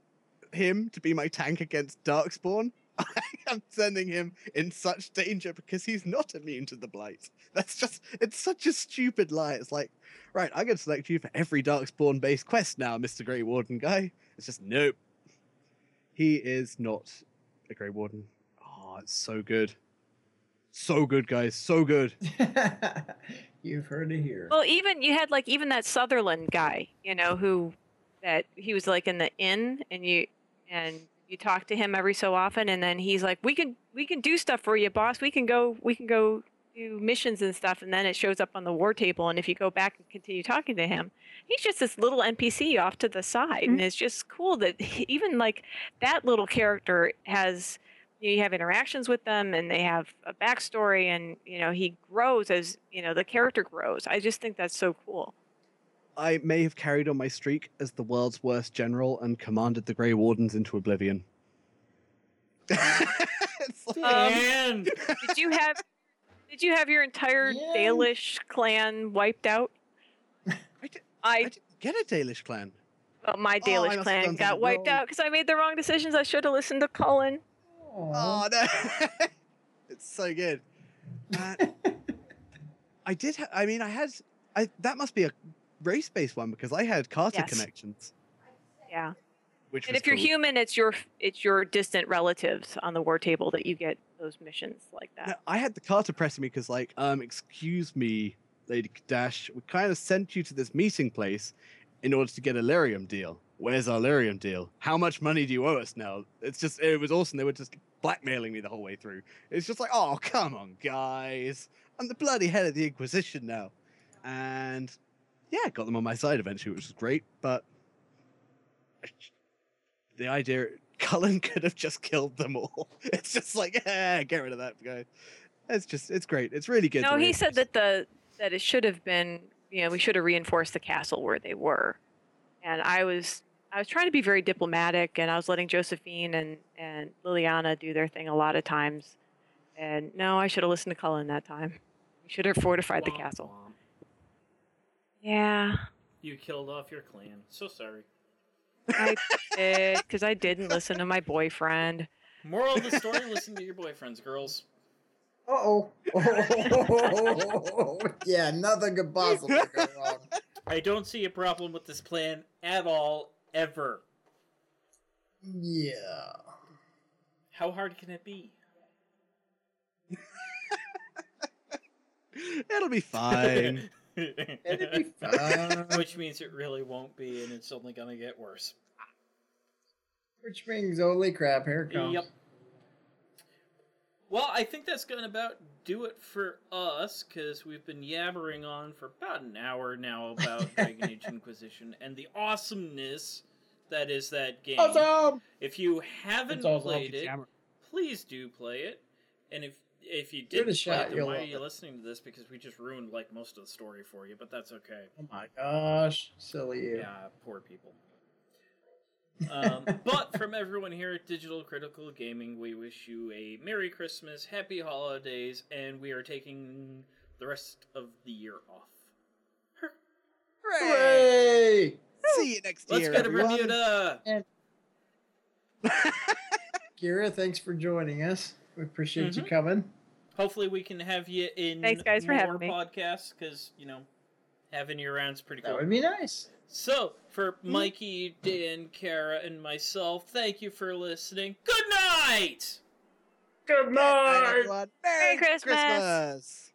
him to be my tank against Darkspawn, [LAUGHS] I am sending him in such danger because he's not immune to the Blight. That's just, it's such a stupid lie. It's like, right, I'm going to select you for every Darkspawn based quest now, Mr. Grey Warden guy. It's just, nope. He is not a Grey Warden. Oh, it's so good. So good, guys. So good. [LAUGHS] You've heard it here. Well, even you had like even that Sutherland guy, you know, who that he was like in the inn, and you and you talk to him every so often, and then he's like, "We can we can do stuff for you, boss. We can go we can go do missions and stuff." And then it shows up on the war table, and if you go back and continue talking to him, he's just this little NPC off to the side, and mm-hmm. it's just cool that he, even like that little character has you have interactions with them and they have a backstory and you know he grows as you know the character grows i just think that's so cool I may have carried on my streak as the world's worst general and commanded the Grey Wardens into oblivion. [LAUGHS] It's like- Um, [LAUGHS] did you have did you have your entire Yeah. dalish clan wiped out I, di- i, I didn't get a Dalish clan. well, my Oh, dalish must have clan got wiped wrong. out because i made the wrong decisions i should have listened to cullen Aw. Oh no, [LAUGHS] it's so good. Uh, [LAUGHS] I did. Ha- I mean, I had. I that must be a race-based one because I had Carta Yes. connections, yeah which and if you're cool. human it's your it's your distant relatives on the war table that you get those missions like that No, I had the Carta pressing me because, like, um, excuse me, Lady Dash, we kind of sent you to this meeting place in order to get a lyrium deal. Where's our lyrium deal? How much money do you owe us now? It's just, it was awesome. They were just blackmailing me the whole way through. It's just like, oh, come on, guys. I'm the bloody head of the Inquisition now. And yeah, got them on my side eventually, which was great. But the idea, Cullen [LAUGHS] could have just killed them all. [LAUGHS] It's just like, [LAUGHS] eh, get rid of that guy. It's just, it's great. It's really good. No, he said that the that it should have been, you know, we should have reinforced the castle where they were. And I was I was trying to be very diplomatic and I was letting Josephine and and Leliana do their thing a lot of times. And no, I should have listened to Cullen that time. We should have fortified the castle. Yeah, You killed off your clan. So sorry. I did because I didn't listen to my boyfriend. Moral of the story: Listen to your boyfriends, girls. Uh-oh. [LAUGHS] yeah, nothing could possibly go wrong. I don't see a problem with this plan at all, ever. Yeah. How hard can it be? [LAUGHS] It'll be fine. [LAUGHS] It'd be fine. Which means it really won't be, and it's only gonna get worse. Which means, holy crap, here it comes. Yep. Well, I think that's going to about do it for us, because we've been yabbering on for about an hour now about [LAUGHS] Dragon Age Inquisition and the awesomeness that is that game. Awesome! If you haven't awesome. played it, please do play it. And if if you Give it a didn't play shot, it, then why are you it. listening to this? Because we just ruined like most of the story for you, but that's okay. Oh my gosh, silly you. Yeah, poor people. Um, [LAUGHS] but from everyone here at Digital Critical Gaming, we wish you a Merry Christmas, Happy Holidays, and we are taking the rest of the year off. Hooray! See you next Let's year, go to everyone. Bermuda! [LAUGHS] Kira, thanks for joining us. We appreciate you Mhm. coming. Hopefully, we can have you in Thanks, guys, for more having me. podcasts because you know having you around is pretty cool. That would be nice. So, for hmm? Mikey, Dan, Kara, and myself, thank you for listening. Good night. Good Bye, everyone. Merry Christmas. Christmas.